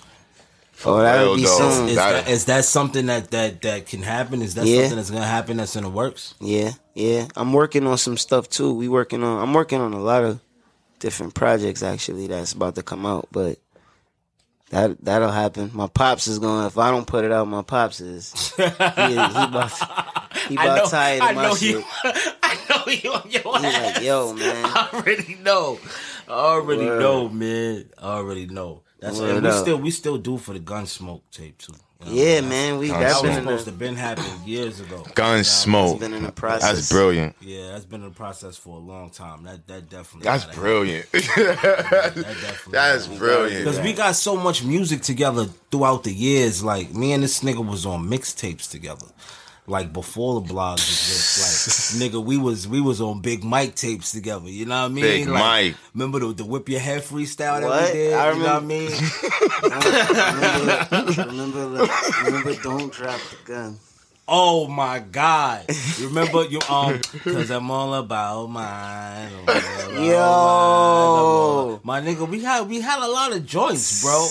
Oh, that would be soon. Is that, is that something that, that that can happen? Is that Yeah. something that's gonna happen? That's in the works. Yeah, yeah. I'm working on some stuff too. We working on. I'm working on a lot of different projects actually that's about to come out, but that that'll happen. My pops is going. If I don't put it out, my pops is. He, he about, he I about know- tired I of my know shit. you- I know you on your He like, yo, man. I already know. I already Word. know, man. I already know. That's Word and we up. still we still do for the Gunsmoke tape too. You know Yeah, I mean? man, we- that that's was supposed the- to been happened years ago. Gunsmoke. It's been in the process. That's brilliant. Yeah, that's been in the process for a long time. That that definitely. That's gotta brilliant. happen. That's brilliant. Because we got so much music together throughout the years. Like me and this nigga was on mixtapes together. Like before the blogs exist. Like nigga, we was we was on Big Mike tapes together. You know what I mean? Big like, Mike. Remember the, the whip your head freestyle that What? we did? I you know what I mean? remember, remember, remember, don't drop the gun. Oh my God! You remember you um? Cause I'm all about mine. All about Yo. mine. All- my nigga, we had we had a lot of joints, bro.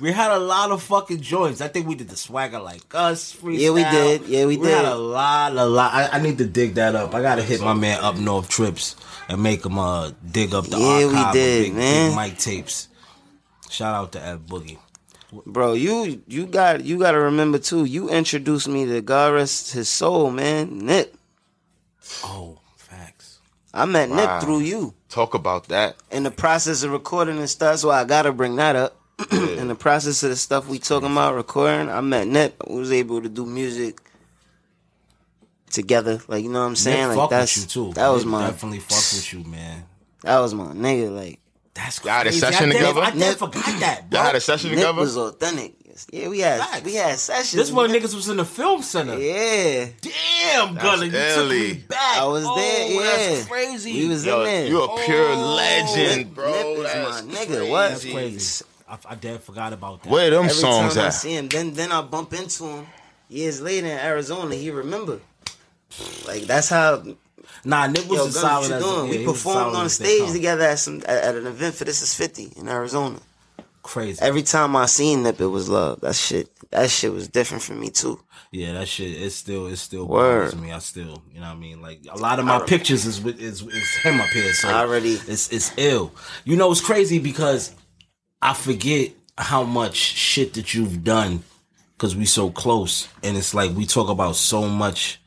We had a lot of fucking joints. I think we did the swagger like us freestyle. Yeah, we did. Yeah, we did. We had a lot, a lot. I, I need to dig that up. I gotta hit my man up north trips and make him uh dig up the Yeah, we archive of did, big, man. Big Mike tapes. Shout out to Ed Boogie. Bro, you you got you got to remember too. You introduced me to God rest his soul, man. Nip. Oh, facts. I met Wow. Nip through you. Talk about that. In the process of recording and stuff, so I gotta bring that up. In the process of the stuff we talking about recording, I met Nip. We was able to do music together. Like you know what I'm saying? Nick like fuck that's with you too. that was Nick my definitely fuck with you, man. that was my nigga. Like That's Y'all had a session I did- together? I did forgot that, bro. Y'all had a session Nip together? was authentic. Yeah, we had we had sessions. This one niggas was in the film center. Yeah. Damn, Gully, Gunna, you took me back. I was oh, there, yeah. That's crazy. We was Yo, in there. you a pure Oh. legend, bro. Nip is That's my nigga. What? That's crazy. I, I dead forgot about that. Where them Every songs time I see him, then then I bump into him years later in Arizona. He remember. Like that's how. Nah, Nip was Yo, solid what you as doing? yeah, we performed on stage together at some at, at an event for This Is Fifty in Arizona. Crazy. Every time I seen Nip, it was love. That shit. That shit was different for me too. Yeah, that shit. It still, it still Word. bothers me. I still, you know what I mean. Like a lot of my pictures is with is, is him up here. So I already- it's it's ill. You know, it's crazy because I forget how much shit that you've done because we so close, and it's like we talk about so much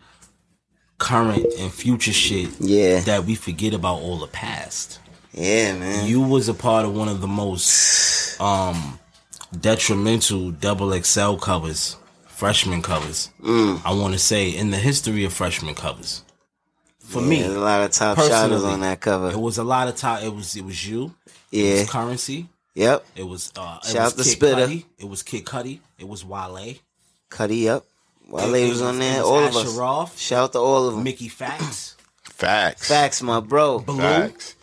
current and future shit. Yeah. that we forget about all the past. Yeah, man. You was a part of one of the most um detrimental double XL covers, freshman covers. Mm. I want to say in the history of freshman covers. For me, a lot of top shotters on that cover. It was a lot of top. It was it was you. It Yeah. was Currensy. Yep. It was uh it Shout was out to Kid Spitta. Cudi. It was Kid Cudi. It was Wale. Cuddy up. Wale It- it was on was- there. it was All of us. Asher Roth. Shout out to all of them. Mickey Factz. Facts. Facts, my bro. Blu. Facts.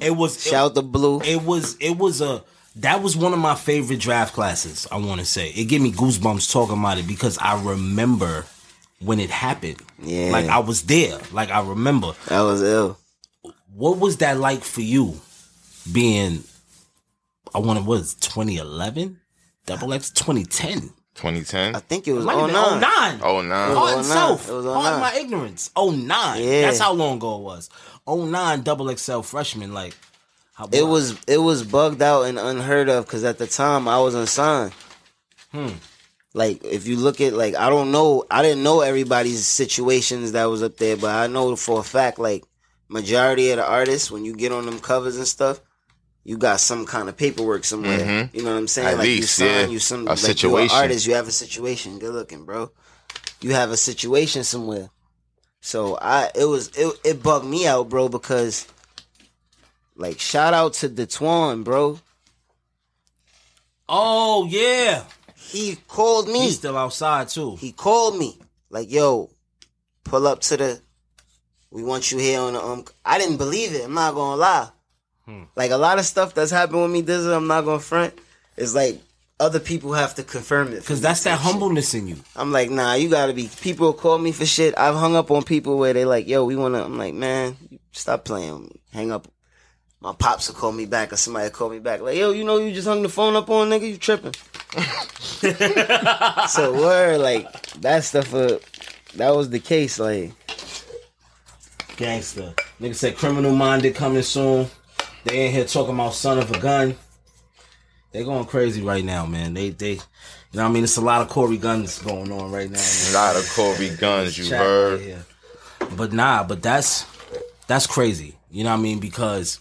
It was it- Shout out to Blu. It was it was a that was one of my favorite draft classes. I want to say it gave me goosebumps talking about it because I remember when it happened. Yeah. like I was there. Like I remember. That was ill. What was that like for you? Being, I want to was 2011, double X 2010. 2010. I think it was Might have been 09. 09. Oh, nine. Heart It and was self. 09. Pardon my ignorance. 09. Yeah. That's how long ago it was. 09 double XL freshman. Like, how It was it was bugged out and unheard of because at the time I was unsigned. Hmm. Like if you look at like I don't know I didn't know everybody's situations that was up there, but I know for a fact like majority of the artists when you get on them covers and stuff, you got some kind of paperwork somewhere. Mhm. You know what I'm saying? At like least, you sign, yeah. you some A like situation. You an artist, you have a situation. Good looking, bro. You have a situation somewhere. So I it was it it bugged me out, bro, because like shout out to Detwan, bro. Oh, yeah. He called me. He's still outside, too. He called me. Like, yo, pull up to the we want you here on the um I didn't believe it, I'm not gonna lie. Hmm. Like a lot of stuff that's happened with me, this I'm not gonna front. It's like other people have to confirm it. Because that's that humbleness in you. I'm like, nah, you gotta be. People call me for shit. I've hung up on people where they like, yo, we wanna. I'm like, man, stop playing with me. Hang up. My pops will call me back, or somebody will call me back. Like, yo, you know, you just hung the phone up on nigga. You tripping? so word, like that stuff. Uh, that was the case. Like, Gangster. Nigga said criminal minded coming soon. They in here talking about son of a gun. They going crazy right now, man. They they you know what I mean? It's a lot of Cory Gunz going on right now. A lot of Cory guns, you heard. right. But nah, but that's that's crazy. You know what I mean? Because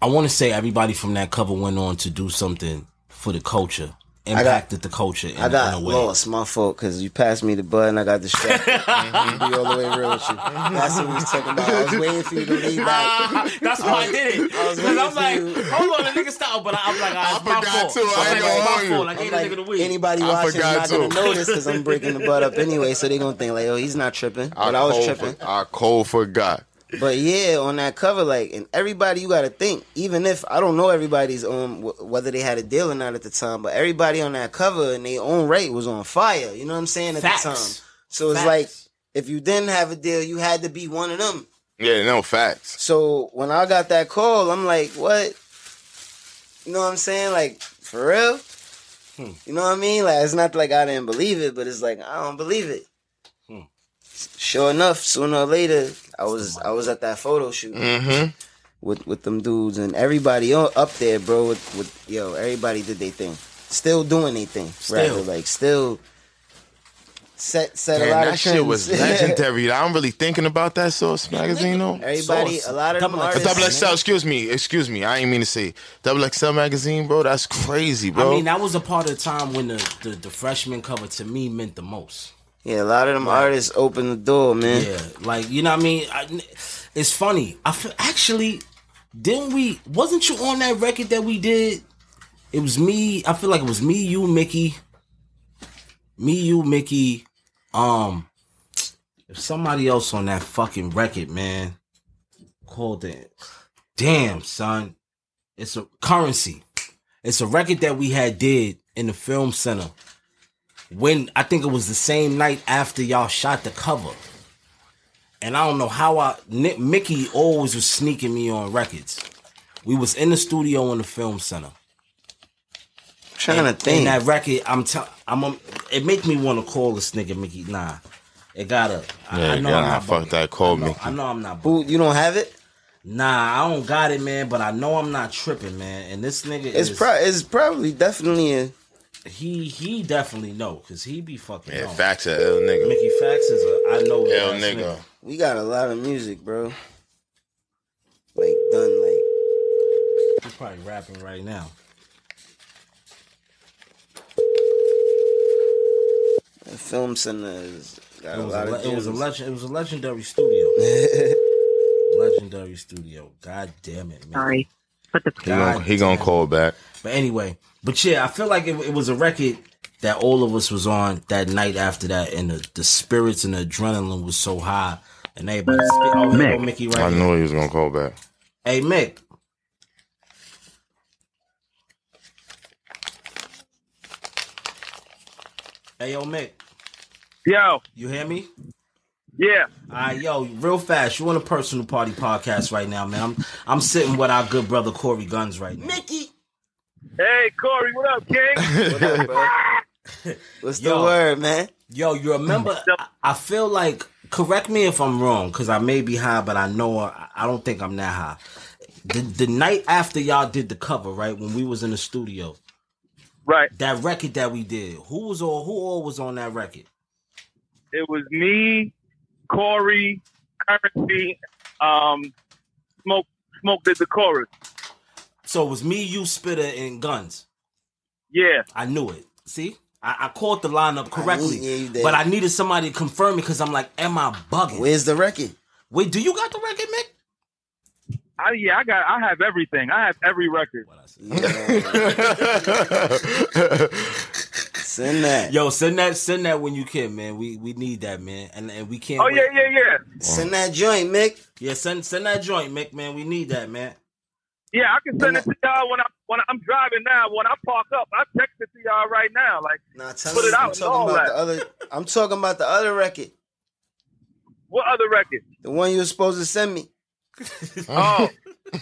I want to say everybody from that cover went on to do something for the culture, got- impacted the culture in, I got in a way. lost. My fault, because you passed me the bud and I got distracted. Be all the way real with you. That's what we was talking about. I was waiting for you to lead back. That's why I did it. I was Because I'm like, you. hold on, the nigga stop. But I'm like, I, ah, it's my forgot fault. too. I I'm ain't like, gonna it's my hold you. fault. I gave like, the nigga the weed. anybody I watching is not gonna too. know this because I'm breaking the butt up anyway, so they gonna think like, oh, he's not tripping. But I, was tripping. For, I cold forgot. But yeah, on that cover, like, and everybody, you got to think. Even if I don't know everybody's um wh- whether they had a deal or not at the time, but everybody on that cover in their own right was on fire. You know what I'm saying at Facts. the time. So it's Facts. like if you didn't have a deal, you had to be one of them. Yeah, no facts. So when I got that call, I'm like, what? You know what I'm saying? Like for real? Hmm. You know what I mean? Like it's not like I didn't believe it, but it's like I don't believe it. Hmm. Sure enough, sooner or later, I was I was at that photo shoot Mm-hmm. with with them dudes and everybody up there, bro. With, with yo, everybody did their thing, still doing their thing. Still. rather like still set set a lot that of shit was legendary. I'm really thinking about that Source magazine though. Everybody, a lot of them Uh, artists. Double XL, excuse me, excuse me. I ain't mean to say Double XL magazine, bro. That's crazy, bro. I mean, that was a part of the time when the, the, the freshman cover to me meant the most. Yeah, a lot of them artists open the door, man. Yeah, like you know what I mean. I, it's funny. I feel, actually didn't we? Wasn't you on that record that we did? It was me. I feel like it was me, you, Mickey, me, you, Mickey. Um, if somebody else on that fucking record, man, called it. Damn, son, it's a Currensy. It's a record that we had did in the film center when I think it was the same night after y'all shot the cover. And I don't know how I Nick, Mickey always was sneaking me on records. We was in the studio in the film center. trying and, to think. And that record, I'm tell, I'm, um, it make me want to call this nigga Mickey. Nah, it gotta. I, yeah, I know yeah, I'm not fuck that. Call me. I know I'm not. Who you don't have it? Nah, I don't got it, man. But I know I'm not tripping, man. And this nigga It's is. pro- it's probably definitely a he he definitely know because he be fucking. Yeah, knowing. facts are ill nigga. Mickey Factz is a I know Ill ass nigga. We got a lot of music, bro. Like done like He's probably rapping right now. the film center is got It a was lot a, of le- it was a legend. It was a legendary studio. legendary studio. God damn it, man. Sorry, but the He gonna, he gonna call back. But anyway, but yeah, I feel like it, it was a record that all of us was on that night after that, and the, the spirits and the adrenaline was so high, and everybody. Spe- oh, here go Mickey right I here. knew he was gonna call back. Hey, Mick. Hey, yo, Mick. Yo. You hear me? Yeah. All right, yo, real fast. You on a personal party podcast right now, man. I'm I'm sitting with our good brother Cory Gunz right now. Mickey. Hey, Cory, what up, King? what up, bro? What's the word, man? Yo, you remember? I- I feel like. Correct me if I'm wrong, because I may be high, but I know I I don't think I'm that high. The the night after y'all did the cover, right when we was in the studio, right? That record that we did, who was all who all was on that record? It was me, Cory, Currensy, um, Smoke, Smoke did the chorus. So it was me, you, Spitta, and Gunz. Yeah, I knew it. See, I, I called the lineup correctly, yeah, you did. but I needed somebody to confirm it because I'm like, am I bugging? Where's the record? Wait, do you got the record, Mick? I, yeah, I got, I have everything. I have every record. Send that. Yo, send that, send that when you can, man. We we need that, man, and and we can't. Oh wait. yeah, yeah, yeah. Send that joint, Mick. Yeah, send send that joint, Mick, man. We need that, man. Yeah, I can send it to y'all when I when I'm driving now. When I park up, I text it to y'all right now. Like, Nah, tell put me, it I'm out and talking all about that. the other. I'm talking about the other record, What other record? the one you were supposed to send me. Oh,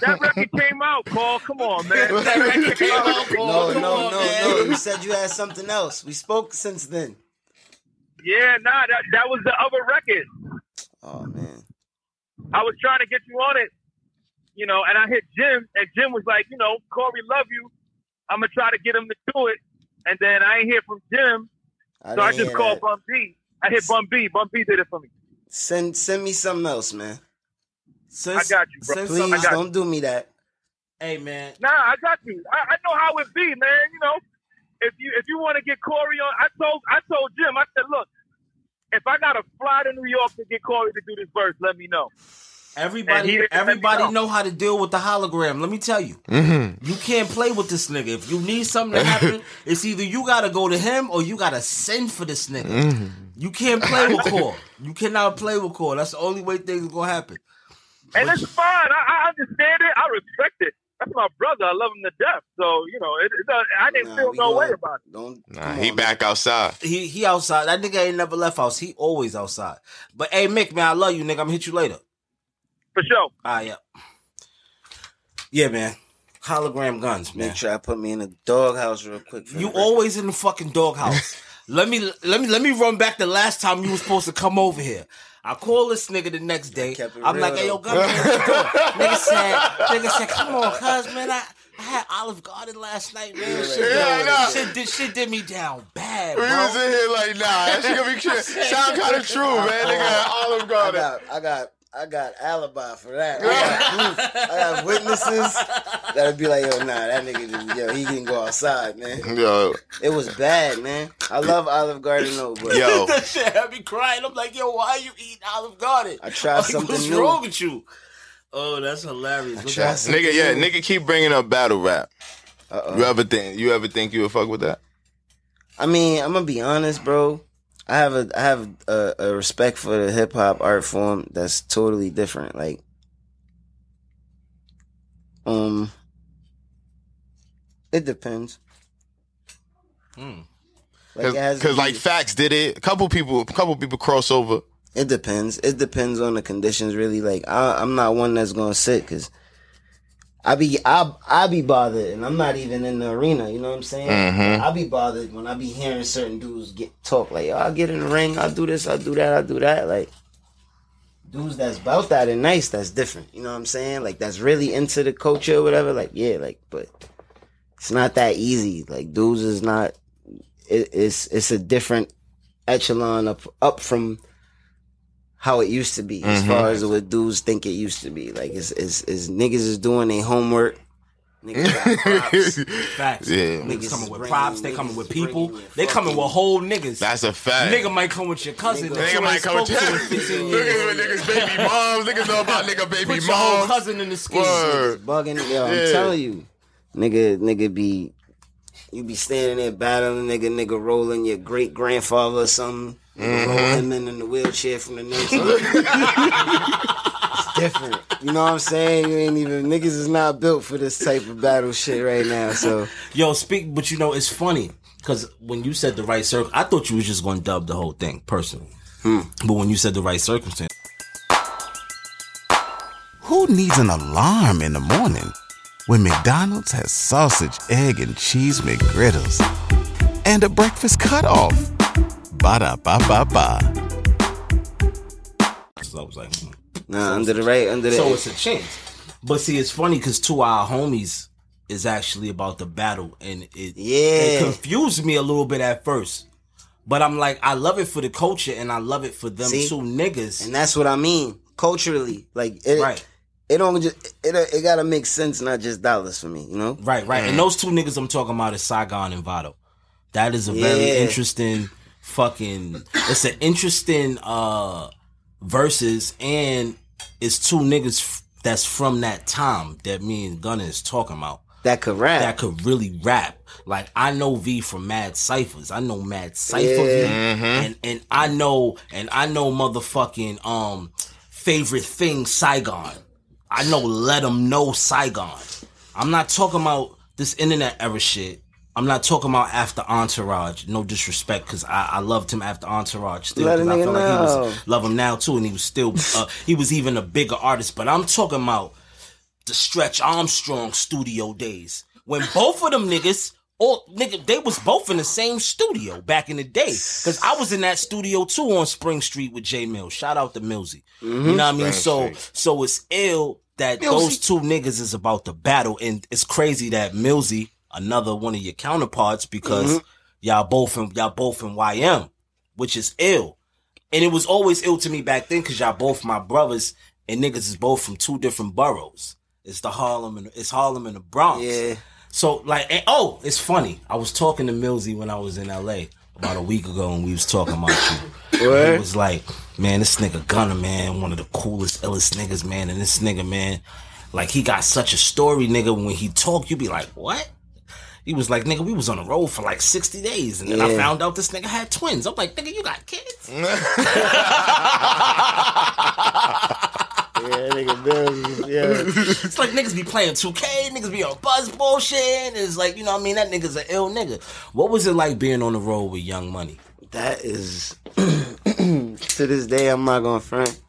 that record came out, Paul. Come on, man. that record came out, No, no, no, no. You said you had something else. We spoke since then. Yeah, nah, that that was the other record. Oh man. I was trying to get you on it, you know, and I hit Jim, and Jim was like, you know, Cory, love you. I'm gonna try to get him to do it, and then I ain't hear from Jim, I so I didn't just hear called that. Bun B. I hit Bun B. Bun B did it for me. Send send me something else, man. Send, I got you, bro. send Please some- don't do me that. Hey, man. Nah, I got you. I, I know how it be, man. You know, if you if you want to get Cory on, I told I told Jim, I said, look, if I gotta fly to New York to get Cory to do this verse, let me know. Everybody, didn't let me everybody know. know how to deal with the hologram. Let me tell you, Mm-hmm. you can't play with this nigga. If you need something to happen, it's either you gotta go to him or you gotta send for this nigga. Mm-hmm. You can't play with Core. You cannot play with Core. That's the only way things are gonna happen. And it's fine. I, I understand it. I respect it. That's my brother. I love him to death. So you know, it, it, does- I didn't feel no way about it. Don't. Nah, he back outside. He he outside. That nigga ain't never left house. He always outside. But hey, Mick, man, I love you, nigga. I'm gonna hit you later. For sure. Ah, yeah. Yeah, man. Hologram Gunz, man. Make sure I put me in the doghouse real quick. For You always in the fucking doghouse. let me let me let me run back the last time you was supposed to come over here. I call this nigga the next day. I'm real, like, hey yo, though. gun, man, what you doing? nigga said, nigga said, come on, cuz man, I, I had Olive Garden last night, man. Shit, Yeah, did, nah. shit, did, shit did me down bad, We was in here like, nah, that shit gonna be shit. Sound kind of true, man. Nigga had Olive I Garden. got, I got, I got alibi for that. I got. I got witnesses that'll be like, yo, nah, that nigga, didn't, yo, he didn't go outside, man. Yo, It was bad, man. I love Olive Garden though, but Yo. that shit had me crying. I'm like, yo, why you eating Olive Garden? I tried Like, something What's new. wrong with you? Oh, that's hilarious. Look tried at- something nigga, yeah, new. nigga keep bringing up battle rap. Uh-oh. You ever think you ever think you would fuck with that? I mean, I'm gonna be honest, bro. I have a I have a, a respect for the hip hop art form that's totally different. Like, um, it depends. Hmm. Like, it has to Because like Factz did it. A couple people, a couple people cross over. It depends. It depends on the conditions, really. Like I, I'm not one that's gonna sit because I be I I be bothered, and I'm not even in the arena. You know what I'm saying? Mhm. I be bothered when I be hearing certain dudes get talk like, "Yo, I'll get in the ring. I'll do this. I'll do that. I'll do that." Like dudes that's about that and nice. That's different. You know what I'm saying? Like that's really into the culture or whatever. Like yeah, like but it's not that easy. Like dudes is not. It, it's it's a different echelon up up from how it used to be, as Mhm. far as what dudes think it used to be. Like, it's, it's, it's niggas is doing their homework. Niggas got props. Facts. Yeah. Niggas Niggas coming with bringing- props. They coming with people. They coming with whole niggas. That's a fact. Nigga might come with your cousin. Nigga- Nigga you might come with spoke to in 15 years. Niggas with niggas baby moms. Niggas know about nigga baby Put your whole moms. cousin in the scheme. Word. bugging. Yo, I'm Yeah. telling you, nigga, nigga be, you be standing there battling, nigga, nigga rolling your great grandfather or something. Nigga roll Mm-hmm. him in, in the wheelchair from the next. it's different. You know what I'm saying? You ain't even niggas is not built for this type of battle shit right now. So Yo, speak, but you know, it's funny because when you said the right circle, I thought you was just going to dub the whole thing personally. Hmm. But when you said the right circumstance, Who needs an alarm in the morning when McDonald's has sausage, egg, and cheese McGriddles and a breakfast cutoff? Ba da ba ba ba. so I was like, hmm. nah, under the right, under the. so it's a chance. But see, it's funny because two of our homies is actually about the battle, and it Yeah. it confused me a little bit at first. But I'm like, I love it for the culture, and I love it for them See? two niggas. and that's what I mean culturally. Like it, Right. It don't just it. It gotta make sense, not just dollars for me. You know. Right, right. And those two niggas I'm talking about is Saigon and Vado. That is a very Yeah. interesting fucking it's an interesting uh verses and it's two niggas that's from that time that me and Gunna is talking about. That could rap. That could really rap. Like I know V from Mad Ciphers. I know Mad Cipher Yeah. V. And and I know and I know motherfucking um favorite thing Saigon. I know let them know Saigon. I'm not talking about this internet era shit. I'm not talking about after Entourage. No disrespect, because I, I loved him after Entourage still. Let a 'cause I nigga feel like he know. was love him now too, and he was still uh, he was even a bigger artist. But I'm talking about the Stretch Armstrong studio days when both of them niggas, all nigga, they was both in the same studio back in the day. Cause I was in that studio too on Spring Street with J Millz. Shout out to Millsy. You know what I mean? So Spring so it's ill that those two niggas is about to battle, and it's crazy that Millsy, another one of your counterparts, because mm-hmm. y'all both in y'all both in YM, which is ill. And it was always ill to me back then because y'all both my brothers and niggas is both from two different boroughs. It's the Harlem and it's Harlem and the Bronx. Yeah. So like, and, oh, it's funny. I was talking to Millsy when I was in LA about a week ago, and we was talking about you. Word? was like, man, this nigga Gunner, man, one of the coolest, illest niggas, man, and this nigga, man, like he got such a story, nigga. When he talk, you be like, what? He was like, nigga, we was on the road for like 60 days. And then I found out this nigga had twins. I'm like, nigga, you got kids? Yeah, nigga, Bills, yeah. it's like niggas be playing 2K, niggas be on buzz bullshit. And it's like, you know what I mean? That nigga's an ill nigga. What was it like being on the road with Young Money? That is to this day I'm not gonna front.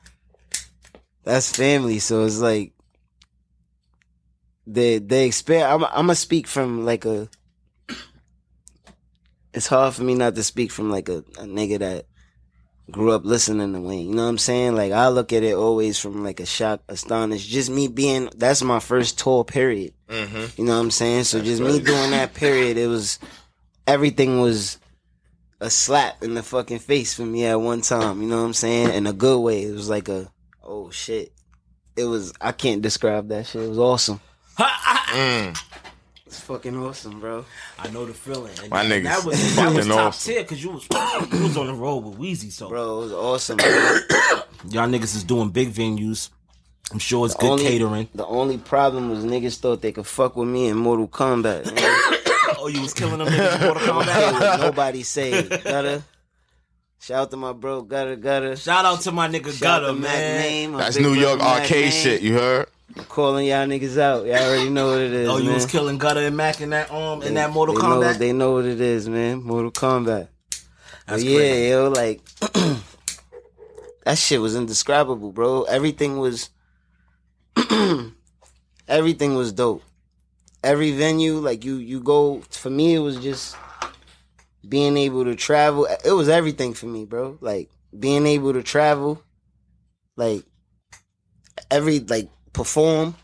That's family, so it's like the the experience. I'm, I'm gonna speak from like a. It's hard for me not to speak from like a, a nigga that grew up listening to Wayne. You know what I'm saying? Like I look at it always from like a shock, astonished. Just me being that's my first tour period. Mm-hmm. You know what I'm saying? So just me doing that period, it was everything was a slap in the fucking face for me at one time. You know what I'm saying? In a good way. It was like a oh shit. It was I can't describe that shit. It was awesome. Mm. It's fucking awesome, bro. I know the feeling. And My that, niggas that was that was fucking top awesome. tier because you was you was on the road with Weezy. So Bro, it was awesome. bro. y'all niggas is doing big venues. I'm sure it's The good only- catering. The only problem was niggas thought they could fuck with me in Mortal Kombat. man. oh, you was killing them niggas in Mortal I Kombat. nobody say. Gutter. Shout out to my bro, Gutter Gutter. Shout out to my nigga Shout out Gutter, to Mac man. Name, That's New York arcade Name. shit. You heard? I'm calling y'all niggas out. Y'all already know what it is. Oh, you man. was killing Gutter and Mac in that um in They- that Mortal they Know, they know what it is, man. Mortal Kombat. But That's yeah, crazy. yo, like that shit was indescribable, bro. Everything was everything was dope. Every venue, like you you go for me it was just being able to travel. It was everything for me, bro. Like being able to travel, like every like perform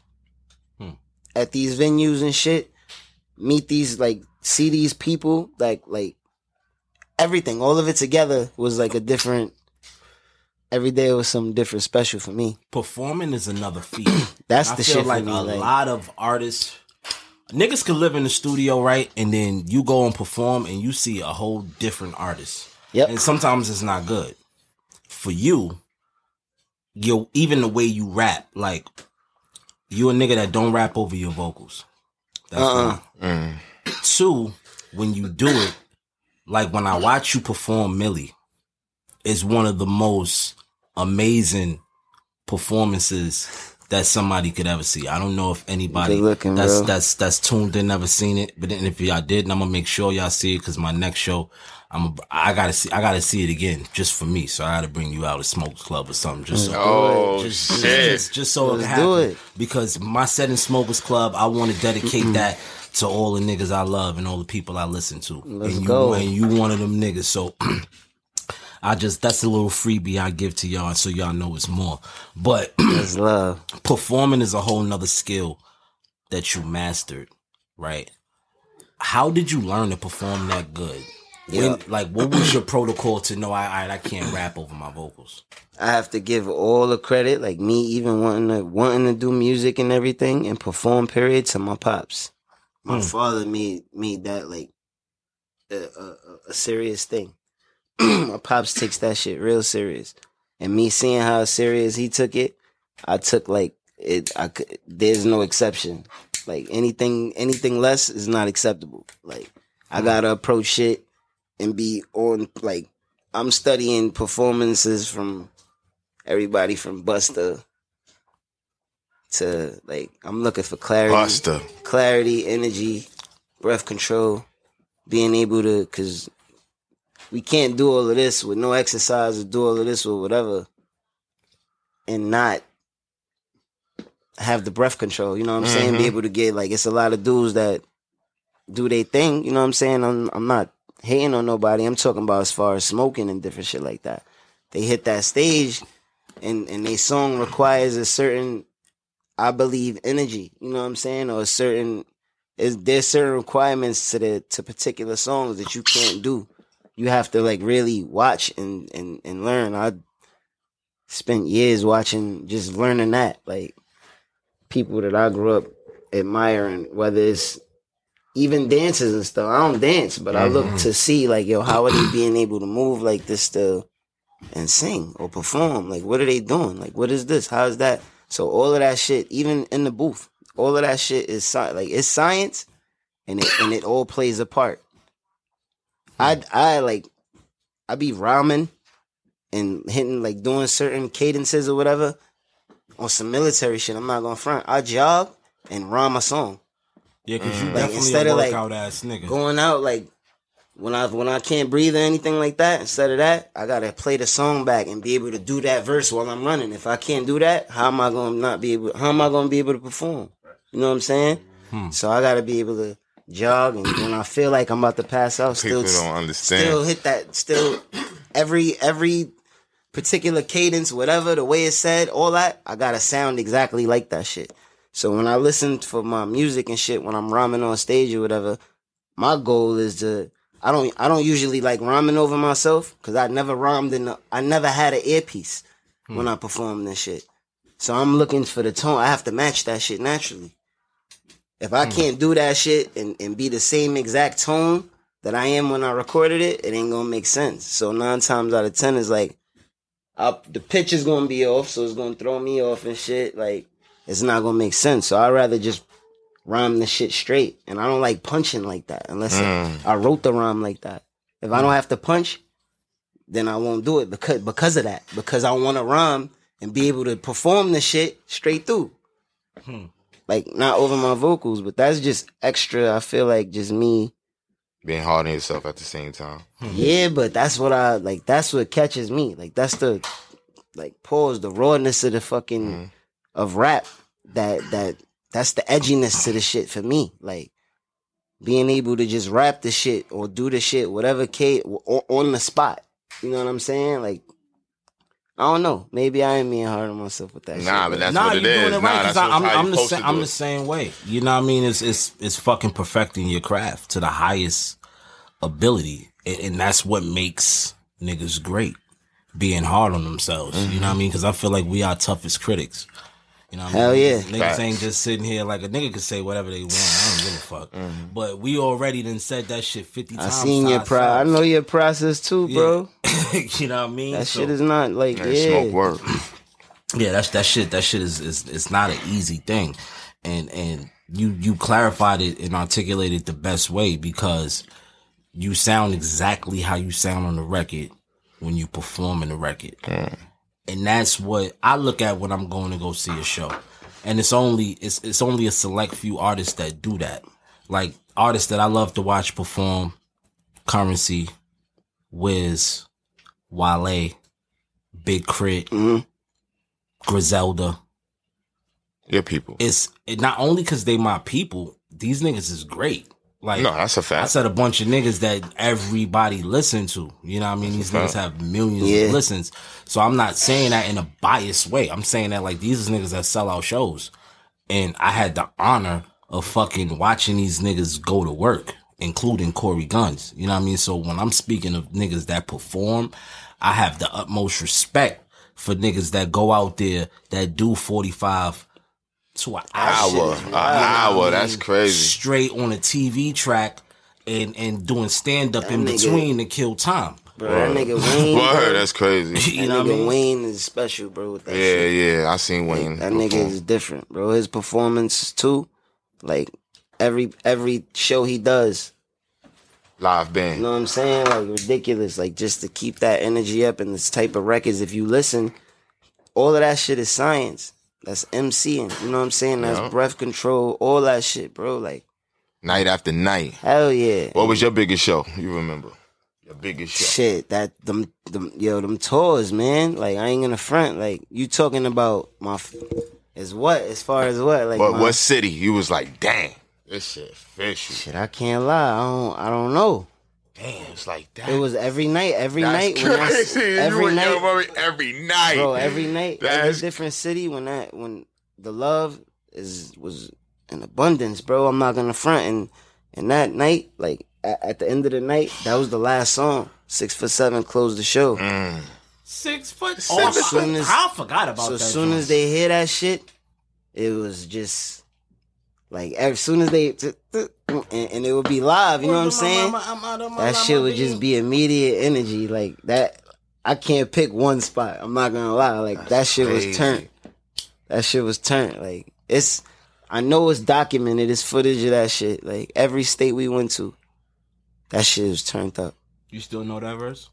Hmm. at these venues and shit. Meet these like see these people like like everything, all of it together was like a different. Every day was something different, special for me. Performing is another feat. That's I the shit for like me, a like- lot of artists, niggas could live in the studio, right? And then you go and perform, and you see a whole different artist. Yep. And sometimes it's not good for you. You even the way you rap, like you a nigga that don't rap over your vocals. That's Uh-uh. one. Two, when you do it, like when I watch you perform Milli, is one of the most amazing performances that somebody could ever see. I don't know if anybody looking, that's bro. that's that's tuned in never seen it, but then if y'all did, I'm gonna make sure y'all see it because my next show, I'm a, I gotta see I gotta see it again just for me. So I gotta bring you out to Smokes Club or something just so Oh, just, just- shit. just, just so it Let's can do it. because my set in Smokers Club, I want to dedicate that to all the niggas I love and all the people I listen to. Let's and you, go. And you one of them niggas, so. I just that's a little freebie I give to y'all so y'all know it's more. But That's love. performing is a whole nother skill that you mastered, right? How did you learn to perform that good? When, like, what was your protocol to know I, I I can't rap over my vocals? I have to give all the credit, like me even wanting to wanting to do music and everything and perform. Period to my pops. My Mm. father made made that like a, a- a serious thing. My pops takes that shit real serious, and me seeing how serious he took it, I took like it. I could, there's no exception. Like anything anything less is not acceptable. Like I mm. gotta approach shit and be on like I'm studying performances from everybody from Busta to like I'm looking for clarity, Busta. clarity, energy, breath control, being able to because we can't do all of this with no exercise or do all of this or whatever and not have the breath control. You know what I'm saying? Be Mhm. able to get like it's a lot of dudes that do their thing. You know what I'm saying? I'm I'm not hating on nobody. I'm talking about as far as smoking and different shit like that. They hit that stage and and they song requires a certain I believe energy. You know what I'm saying? Or a certain is there's certain requirements to the to particular songs that you can't do. You have to like really watch and and and learn. I spent years watching just learning that like people that I grew up admiring whether it's even dances and stuff. I don't dance, but I look mm-hmm. to see like yo how are they being able to move like this still and sing or perform? Like what are they doing? Like what is this? How is that? So all of that shit, even in the booth, all of that shit is sci- like it's science, and it and it all plays a part. I I like I be rhyming and hitting like doing certain cadences or whatever on some military shit. I'm not gonna front. I jog and rhyme a song. Yeah, because you Like, definitely instead of, like, workout ass nigga. Going out like when I when I can't breathe or anything like that, instead of that, I gotta play the song back and be able to do that verse while I'm running. If I can't do that, how am I gonna not be able? How am I gonna be able to perform? You know what I'm saying? Hmm. So I gotta be able to jog, and when I feel like I'm about to pass out, still People don't understand. still hit that, still every every particular cadence, whatever the way it's said, all that, I gotta sound exactly like that shit. So when I listen for my music and shit, when I'm rhyming on stage or whatever, my goal is to I don't I don't usually like rhyming over myself because I never rhymed in the, I never had an earpiece hmm. when I performed this shit. So I'm looking for the tone. I have to match that shit naturally. If I hmm. can't do that shit and, and be the same exact tone that I am when I recorded it, it ain't gonna make sense. So nine times out of ten is like the pitch is gonna be off, so it's gonna throw me off and shit. Like it's not gonna make sense. So I'd rather just rhyme the shit straight. And I don't like punching like that unless Mm. I, I wrote the rhyme like that. If I don't hmm. have to punch, then I won't do it because because of that. Because I want to rhyme and be able to perform the shit straight through. Hmm. Like not over my vocals, but that's just extra. I feel like just me. Being hard on yourself at the same time. Hmm. Yeah, but that's what I like. That's what catches me. Like that's the like pause the rawness of the fucking mm-hmm. of rap. That that that's the edginess to the shit for me. Like being able to just rap the shit or do the shit, whatever K o- on the spot. You know what I'm saying? Like I don't know. Maybe I ain't being hard on myself with that. Nah, shit, but that's nah, what you're it doing is. it Nah, right. 'cause that's I- I'm, how you I'm the supposed same. I'm do the same way. You know what I mean? It's it's it's fucking perfecting your craft to the highest ability, and, and that's what makes niggas great. Being hard on themselves. You know what I mean? Because I feel like we are toughest critics. You know what Hell I mean? yeah. Niggas Facts. ain't just sitting here like a nigga could say whatever they want. I don't give a fuck. Mm-hmm. But we already done said that shit fifty I times. seen your pro. I ourselves. know your process too, bro. you know what I mean? That So- shit is not like Yeah, yeah. smoke work. yeah, that's that shit. That shit is is it's not an easy thing, and and you you clarified it and articulated the best way because you sound exactly how you sound on the record when you perform in the record, and that's what I look at when I'm going to go see a show, and it's only it's it's only a select few artists that do that, like artists that I love to watch perform, Currensy, Wiz, Wale, Big K.R.I.T., mhm Griselda. Your people. It's it, not only because they my people. These niggas is great. Like No, that's a fact. I said a bunch of niggas that everybody listen to. You know what I mean? These niggas have millions Yeah. of listens. So I'm not saying that in a biased way. I'm saying that like these is niggas that sell out shows. And I had the honor of fucking watching these niggas go to work, including Cory Gunz. You know what I mean? So when I'm speaking of niggas that perform, I have the utmost respect for niggas that go out there that do 45 to an Hour. shit. An hour. That's crazy. Straight on a TV track and and doing stand up in nigga- between to kill time. Bro, that nigga Wayne. Word, bro, that's crazy. You that know what I nigga mean? Wayne is special, bro. With that Yeah, shit. yeah. I seen Wayne. That nigga is different, bro. His performance too, like every every show he does. live band. You know what I'm saying? Like ridiculous. Like just to keep that energy up and this type of records. If you listen, all of that shit is science. That's MCing. You know what I'm saying? That's Yeah. breath control. All that shit, bro. Like Night after night. hell yeah. What was your biggest show? You remember? Your biggest show. Shit, that them, them, yo, them tours, man. Like I ain't gonna front. Like you talking about my, f- is what as far as what? Like What my- what city? You was like, damn, this shit fishy. Shit, I can't lie. I don't. I don't know. Damn, it's like that. It was every night. Every That's night. When I, crazy. You every night, every night. bro. Every night. That's Every different city. When that when the love is was in abundance, bro. I'm not gonna front. And and that night, like at, at the end of the night, that was the last song. Six for seven closed the show. Mm. Six foot. seven. Oh, soon as- I forgot about so that. as soon joint. as they hear that shit, it was just like as soon as they and, and it would be live. You know what I'm saying? That shit would just be immediate energy like that. I can't pick one spot. I'm not gonna lie. Like that shit crazy. was turned. That shit was turned. Like it's. I know it's documented. It's footage of that shit. Like every state we went to, that shit was turned up. You still know that verse?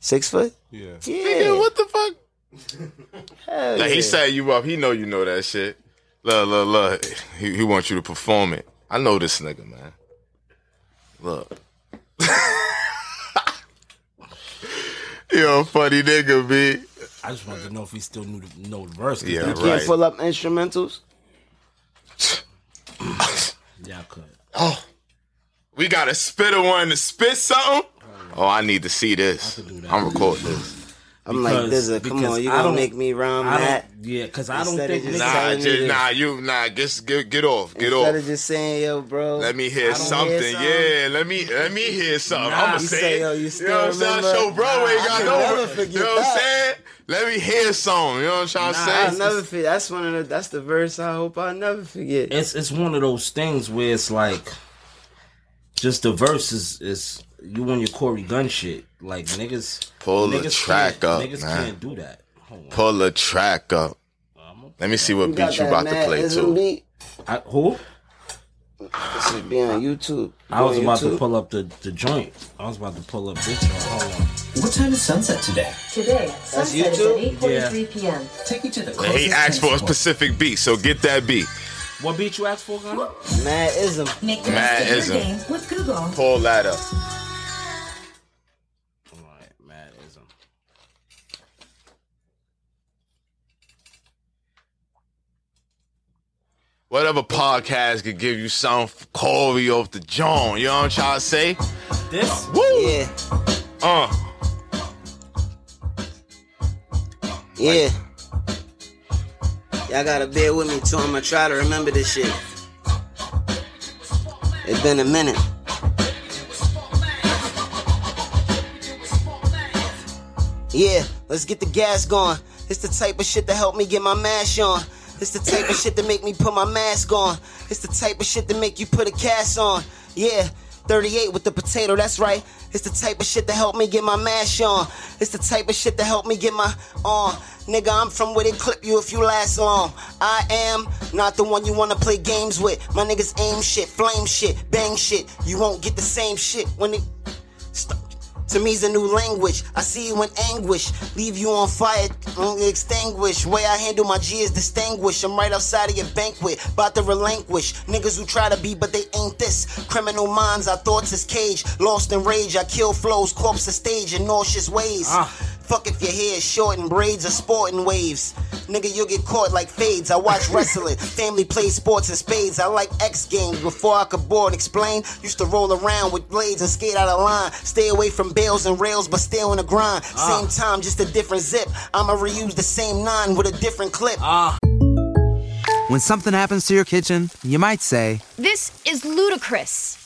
Six foot. Yeah. Yeah. Nigga, what the fuck? Hell Like, yeah. he set you up. He know you know that shit. Look, look, look. He, he wants you to perform it. I know this nigga, man. Look. Yo, funny nigga, B. I just wanted to know if he still knew the, know the verse. 'cause Yeah, that- You can't pull up instrumentals. Yeah, I could. Oh, we got a spitter one to spit something. Oh, I need to see this. I'm recording this. I'm like, Dizza, come on, you I gonna don't- make me rhyme I don't- that? Yeah, because I don't Instead of think just niggas- Nah, telling me just, to- nah, you nah, just get get off, get off. Instead off. of just saying, yo, bro. Let me hear something. hear something. Yeah, let me let me hear something. Nah, I'ma you say, say, it. yo, you you still know what I'm saying? remember? Show bro ain't Nah, got I no. can never You forget know what I'm that. saying? Let me hear something. You know what I'm trying to Nah, say? I'll never forget. That's one of the. That's the verse. I hope I never forget. it's it's one of those things where it's like just the verse is is you on your Cory Gun shit. Like niggas Pull the niggas track up, Niggas man. can't do that. Pull the track up. Let me see what got beat you that about to play too. I, who? This should be on YouTube. I was On about to pull up the, the joint. I was about to pull up this joint. Hold on. What time is sunset today? Today, sunset is at 8.43 p.m. Take me to the And closest he asked for a tennis court. specific beat, so get that beat. What beat you asked for, Gunna? Mad ism. Make the Mad best of ism. your with Google. Pull that up. Alright, mad ism. Whatever podcast could give you some Cory off the John. You know what I'm trying to say? This? Woo! Yeah. Uh. Yeah. Y'all gotta bear with me too. I'ma try to remember this shit. It's been a minute. Yeah, let's get the gas going. It's the type of shit that help me get my mash on. It's the type of shit that make me put my mask on. It's the type of shit that make you put a cast on. Yeah, 38 with the potato, that's right. It's the type of shit that help me get my mash on. It's the type of shit that help me get my on. Nigga, I'm from where they clip you if you last long. I am not the one you wanna play games with. My niggas aim shit, flame shit, bang shit. You won't get the same shit when they. Stop. To me's a new language. I see you in anguish. Leave you on fire, mm, only extinguish. Way I handle my G is distinguished. I'm right outside of your banquet, about to relinquish. Niggas who try to be, but they ain't this. Criminal minds, our thoughts is cage. Lost in rage, I kill flows, corpse the stage in nauseous ways. Ah. Fuck if your hair is short and braids or sporting waves. Nigga, you'll get caught like fades. I watch wrestling. Family plays sports and spades. I like X games. Before I could board and explain, used to roll around with blades and skate out of line. Stay away from bales and rails, but stay on the grind. Ah. Same time, just a different zip. I'ma reuse the same nine with a different clip. Ah. When something happens to your kitchen, you might say, This is ludicrous.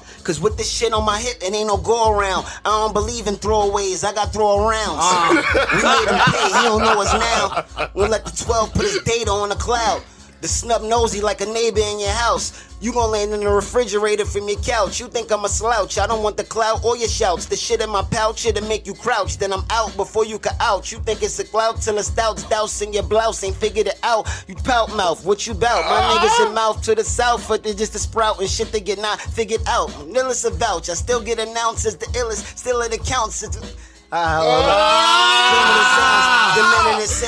Cause with this shit on my hip, it ain't no go around. I don't believe in throwaways, I got throw arounds. Ah. we made him pay, he don't know us now. We'll let the 12 put his data on the cloud. The snub nosy like a neighbor in your house. You gon' land in the refrigerator from your couch. You think I'm a slouch. I don't want the clout or your shouts. The shit in my pouch, it'll make you crouch. Then I'm out before you can out. You think it's a clout till the stouts dousing your blouse. Ain't figured it out. You pout mouth, what you bout? My niggas in mouth to the south, but they just a sprout and shit they get not figured out. Nillis a vouch. I still get announced as the illest. Still it accounts. It's, Ah,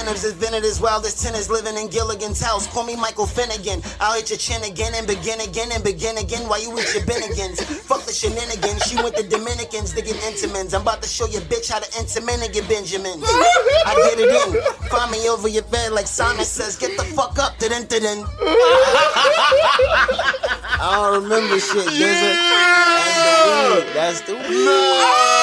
Diminished incentives, as vented as wild as tenants living in Gilligan's house. Call me Michael Finnegan. I'll hit your chin again and begin again and begin again while you eat your Bennigans. Fuck the shenanigans. She went to Dominicans to get Intamins. I'm about to show your bitch how to Intamin and get Benjamins. I get it in. Find me over your bed like Simon says. Get the fuck up. Didn't didn't. I don't remember shit. Yeah. That's the weed. That's the weed.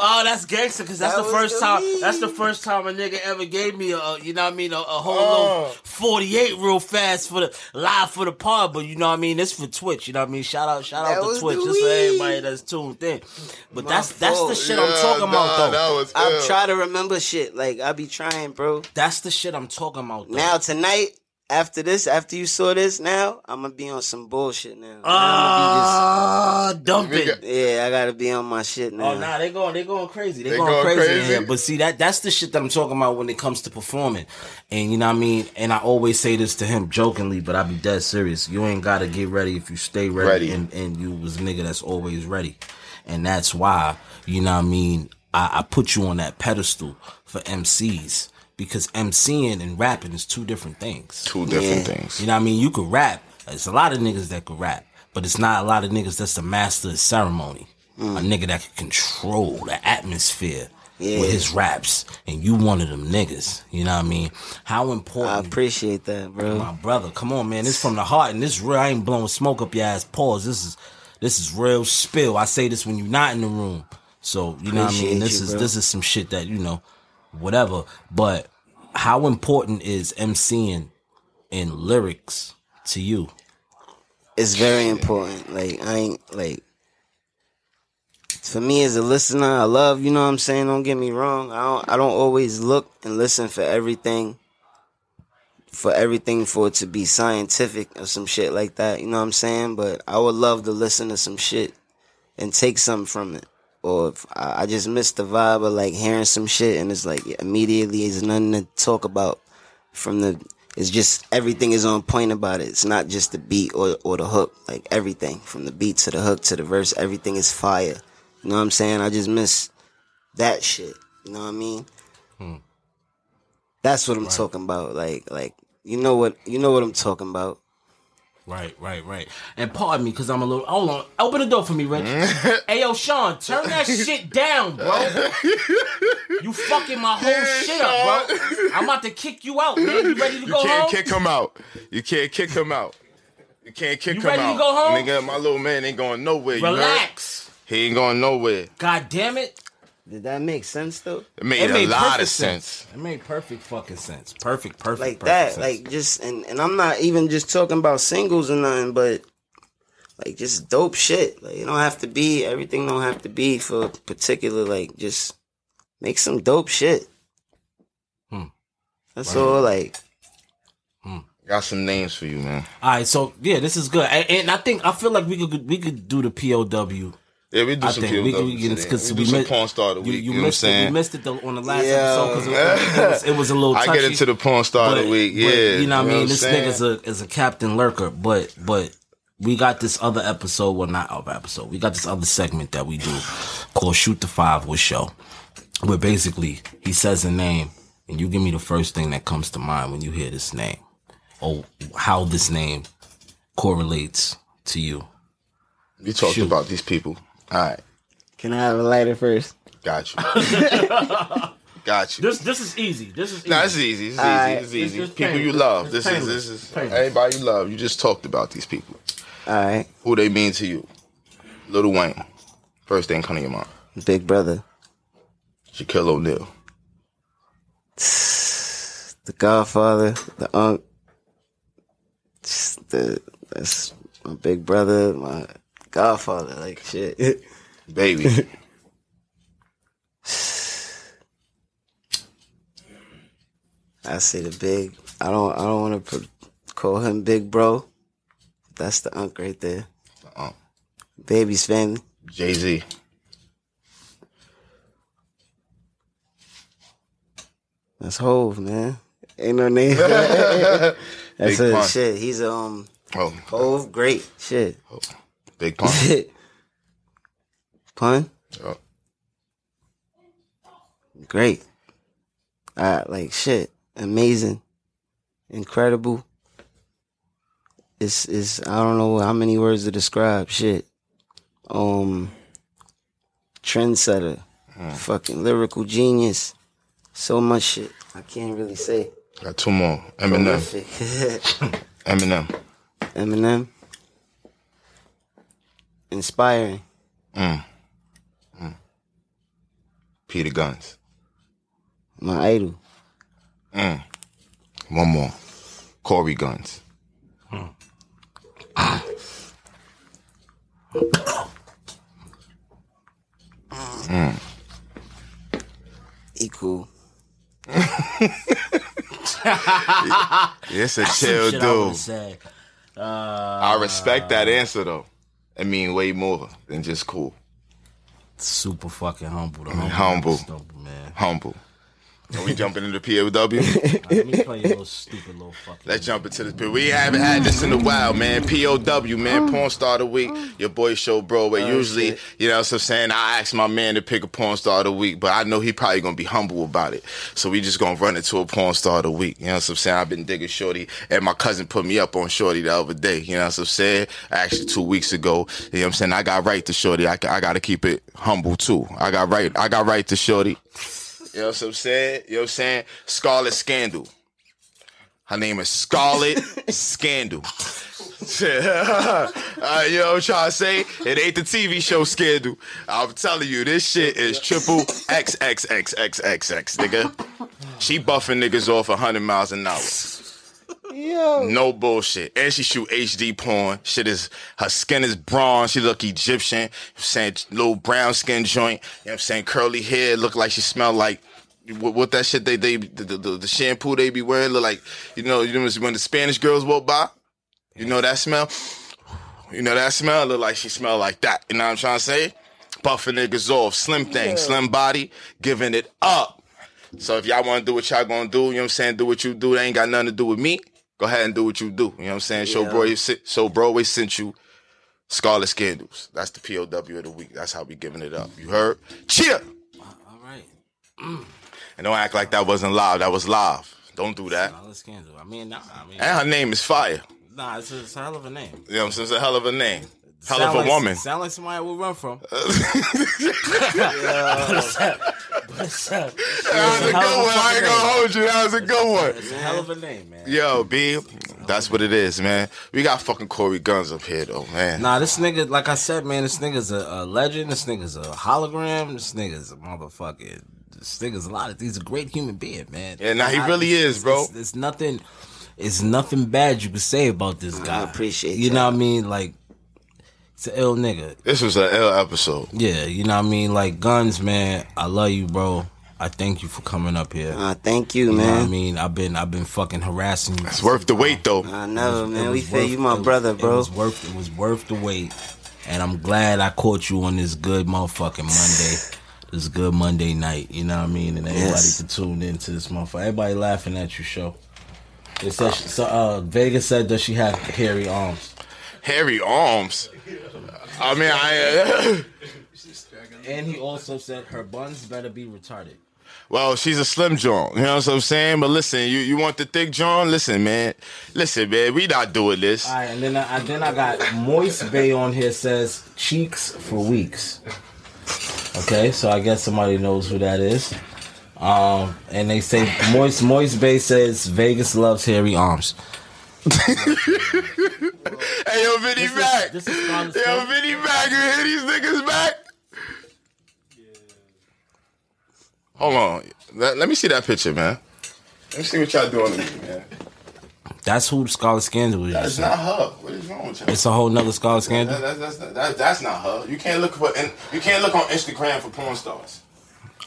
Oh, that's gangster because that's That the first the time. weed. That's the first time a nigga ever gave me a, a you know what I mean, a, a whole Oh. little forty eight real fast for the live for the pod. But you know what I mean, it's for Twitch. You know what I mean. Shout out, shout That out to was Twitch. the Just for weed. everybody that's tuned in. But My that's that's the fault. shit I'm talking about though. I try to remember shit. Like I be trying, bro. That's the shit I'm talking about. Though. Now tonight, after this, after you saw this, now I'm gonna be on some bullshit now. Ah, dump it. Yeah, I gotta be on my shit now. Oh nah, they going they going crazy. They, They going, going crazy, in crazy? here. But see that that's the shit that I'm talking about when it comes to performing. And you know what I mean? And I always say this to him jokingly, but I be dead serious. You ain't gotta get ready if you stay ready, Ready. And, and you was a nigga that's always ready. and that's why you know what I mean. I, I put you on that pedestal for MCs because MCing and rapping is two different things. Two different Yeah. things. You know what I mean? You could rap. It's a lot of niggas that could rap, but it's not a lot of niggas that's the master of ceremony. A mm. nigga that can control the atmosphere Yeah. with his raps, and you one of them niggas. You know what I mean? How important? I appreciate that, bro. My brother, come on, man. This from the heart, and this real. I ain't blowing smoke up your ass. Pause. This is this is real spill. I say this when you're not in the room. So you know what I mean. This you, is bro. this is some shit that you know, whatever. But how important is MCing in lyrics to you? It's very important. Like I ain't like for me as a listener, I love, you know what I'm saying? Don't get me wrong. I don't I don't always look and listen for everything for everything for it to be scientific or some shit like that, you know what I'm saying? But I would love to listen to some shit and take something from it. Or if I just miss the vibe of like hearing some shit and it's like immediately there's nothing to talk about from the it's just everything is on point about it. It's not just the beat or or the hook. Like everything from the beat to the hook to the verse, everything is fire. You know what I'm saying? I just miss that shit. You know what I mean? Hmm. That's what I'm talking about. Like like you know what you know what I'm talking about. Right, right, right. And pardon me, cause I'm a little. Hold on, open the door for me, Rich. hey, yo, Sean, turn that shit down, bro. You fucking my whole shit up, bro. I'm about to kick you out, man. You ready to You go home? You can't kick him out. You can't kick him out. You can't kick You him ready to out. go home? Nigga, my little man ain't going nowhere. Relax. He ain't going nowhere. God damn it. Did that make sense though? It made a lot of sense. It made perfect fucking sense. Perfect, perfect, like perfect that. sense. Like just and and I'm not even just talking about singles or nothing, but like just dope shit. Like it don't have to be everything. Don't have to be for particular. Like just make some dope shit. Hmm. That's Right. all. Like Got some names for you, man. All right, so yeah, this is good, and, and I think I feel like we could we could do the POW. Yeah, we do I some think we we We we, do some mi- porn star of the you, week, You, you know what I'm missed it. saying? We missed it the, on the last Yeah. episode because it, it was, it was a little. I get into the porn star of the but- week. but, Yeah, you know what I mean. I'm This saying? nigga's a is a captain lurker, but but we got this other episode. Well, not other episode. We got this other segment that we do called Shoot the Five with Show, where basically he says a name and you give me the first thing that comes to mind when you hear this name, or how this name correlates to you. We talked about these people. All right, can I have a lighter first? got you. got you. This this is easy. This is easy. No, this is easy. This is All right. easy. This is easy. It's- it's people you love. It's This is this is Painless. everybody you love. You just talked about these people. All right, Who they mean to you? Lil Wayne. First thing come to your mind. Big Brother, Shaquille O'Neal. The Godfather, the Unc, the that's my big brother, my Godfather. Like shit, Baby. I say the big. I don't. I don't want to call him big bro. That's the unk right there. Unc. Baby's family. Jay Z. That's Hove, man. Ain't no name. That's a shit. He's um Oh, Hove. Great shit. Big pun. Pun. Oh, Great. Uh, like shit. Amazing. Incredible. It's it's I don't know how many words to describe shit. Um trendsetter. Fucking lyrical genius. So much shit. I can't really say. Got two more. Eminem. Eminem. Eminem. Inspiring. Mm. Mm. Peter Gunz. My idol. Mm. One more. Cory Gunz. Mm. Equal. It's a chill shit I dude. Uh, I respect that answer though. I mean, way more than just cool. super fucking humble. The I mean, humble, humble, man. humble. Are we jumping into POW? Let me play your little stupid little fucking. Let's jump into this. But we haven't had this in a while, man. POW, man. Mm. Porn star of the week. Your boy show Broadway. Oh, Usually, shit. you know what I'm saying? I ask my man to pick a porn star of the week, but I know he probably gonna be humble about it. So we just gonna run into a porn star of the week. You know what I'm saying? I've been digging Shorty, and my cousin put me up on Shorty the other day. You know what I'm saying? Actually, two weeks ago. You know what I'm saying? I got right to Shorty. I, I gotta keep it humble too. I got right. I got right to Shorty. You know what I'm saying? You know what I'm saying? Scarlet Scandal. Her name is Scarlet Scandal. uh, you know what I'm trying to say? It ain't the TV show Scandal. I'm telling you, this shit is triple XXXXXX, nigga. She buffing niggas off 100 miles an hour. No bullshit. And she shoot HD porn. Shit is, her skin is bronze. She look Egyptian. You know what I'm saying little brown skin joint. You know what I'm saying? Curly hair. Look like she smell like, what, what that shit they, they, the, the, the, shampoo they be wearing look like, you know, you know when the Spanish girls walk by? You know that smell? You know that smell? Look like she smell like that. You know what I'm trying to say? Buffing niggas off. Slim thing. Slim body. Giving it up. So if y'all want to do what y'all gonna do, you know what I'm saying? Do what you do. That ain't got nothing to do with me. Go ahead and do what you do. You know what I'm saying? Show Yeah. Broadway, so Broadway sent you Scarlet Scandals. That's the POW of the week. That's how we giving it up. You heard? Cheer! Ah, all right. Mm. And don't act like that wasn't live. That was live. Don't do that. Scarlet Scandal. I mean, nah, I mean, And her name is Fire. nah, it's a, it's a hell of a name. You know what I'm saying? It's a hell of a name. Hell Sound of a like- woman. Sound like somebody we'll run from. That was a good one. I ain't gonna hold you. That was a good one. It's a hell of a name, man. Yo, B, that's what it is, man. We got fucking Cory Gunz up here, though, man. Nah, this nigga, like I said, man, this nigga's a, a legend. This nigga's a hologram. This nigga's a motherfucking. This nigga's a lot of. He's a great human being, man. Yeah, nah, he I- really is, bro. It's, it's nothing. It's nothing bad you could say about this guy. appreciate You know what I mean? Like, it's an ill nigga. This was an L episode. Yeah, you know what I mean? Like, Gunz, man. I love you, bro. I thank you for coming up here. Uh, thank you, You know what I mean? I've been I've been fucking harassing you. It's worth the wait, though. I never, man. We feel you, my it- brother, It bro. was worth it was worth the wait, and I'm glad I caught you on this good motherfucking Monday, this good Monday night. You know what I mean? And everybody Yes. could tune into this motherfucker. Everybody laughing at you, show. It said she, so, uh, Vegas said does she have hairy arms, Hairy arms. I mean, I. and he also said her buns better be retarded. well, she's a slim John. You know what I'm saying? But listen, you, you want the thick John? Listen, man. Listen, man. We not doing this. All right, and then I, then I got Moist Bay on here says cheeks for weeks. Okay, so I guess somebody knows who that is. Um, and they say Moist Moist Bay says Vegas loves hairy arms. Hey, yo, Vinny This is- back. this is Yo, Scandal? Vinny back. You hear these niggas back? Hold on. Let, let me see that picture, man. Let me see what y'all doing to me, man. That's who the Scarlet Scandal is. That's not her. What is wrong with you? It's a whole nother Scarlet Scandal. That, that, that's, that, that's not her. You can't look for and you can't look on Instagram for porn stars.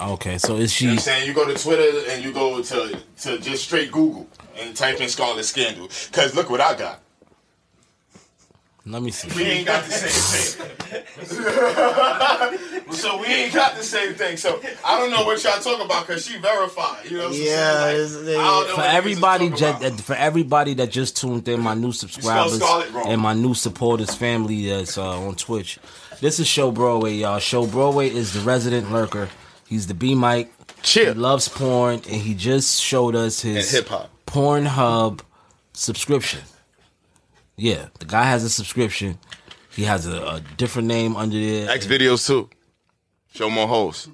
Okay, so is You know she? what I'm saying? You go to Twitter and you go to to just straight Google and type in Scarlet Scandal. Cause look what I got. Let me see. We ain't got the same thing. so we ain't got the same thing. So I don't know what y'all talking about because she verified. You know what I'm Yeah, saying? it's- Like, I don't know For what everybody, talking ju- for everybody that just tuned in, my new subscribers and my new supporters, family that's uh, on Twitch. This is Show Broadway, y'all. Show Broadway is the resident lurker. He's the B Mike. Cheer. He loves porn, and he just showed us his hip hop. Pornhub subscription. Yeah, the guy has a subscription. He has a, a different name under there. X videos too. Show more hoes.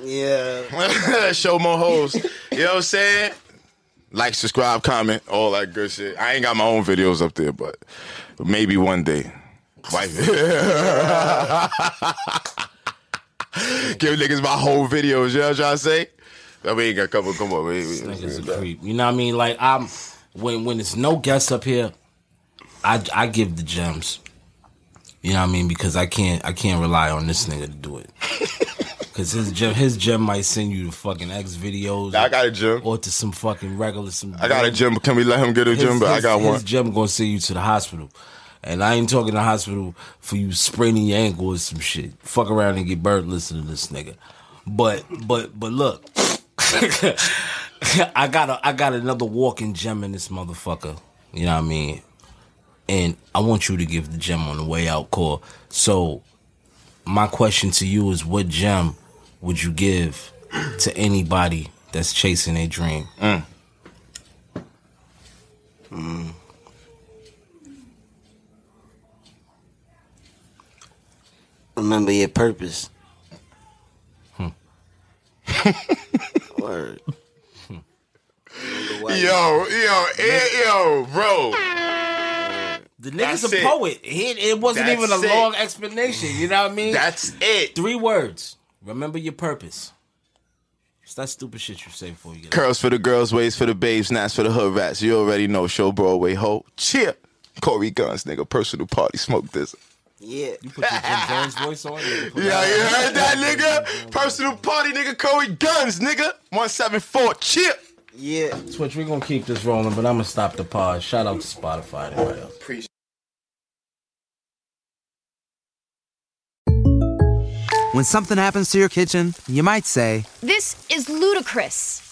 Yeah. Show more hoes. You know what I'm saying? Like, subscribe, comment, all that good shit. I ain't got my own videos up there, but maybe one day. Wife. Give niggas my whole videos, you know what I'm trying to say? I mean, got a couple, come on, wait, nigga's a creep. You know what I mean? Like I'm when when it's no guests up here, I I give the gems. You know what I mean? Because I can't I can't rely on this nigga to do it. Cause his gem his gem might send you to fucking X videos. I got a gym. Or to some fucking regular some. I got a gym. Can we let him get a His- gym? But I his- got his one. gym gonna send you to the hospital. And I ain't talking the hospital for you spraining your ankle or some shit. Fuck around and get bird listening to this nigga. But but but look. I got a, I got another walking gem in this motherfucker. You know what I mean? And I want you to give the gem on the way out call. So my question to you is what gem would you give to anybody that's chasing a dream? Mm. Remember your purpose. Word. Yo, yo, eh, yo, bro. The nigga's That's a it. poet. He, it wasn't That's even a it. long explanation. You know what I mean? That's it. Three words. Remember your purpose. It's that stupid shit you say before you get Curls for the girls, waves for the babes, nats for the hood rats. You already know. Show Broadway ho. Cheer. Cory Gunz, nigga. Personal party. Smoke this. Yeah. You put your Jim Jones voice on. you Yeah, you heard that, nigga? Personal party, nigga. Cory Gunz, nigga. 174. Chip. Yeah. Twitch, we're gonna keep this rolling, but I'm gonna stop the pause. Shout out to Spotify and everybody else. Appreciate When something happens to your kitchen, you might say, This is ludicrous.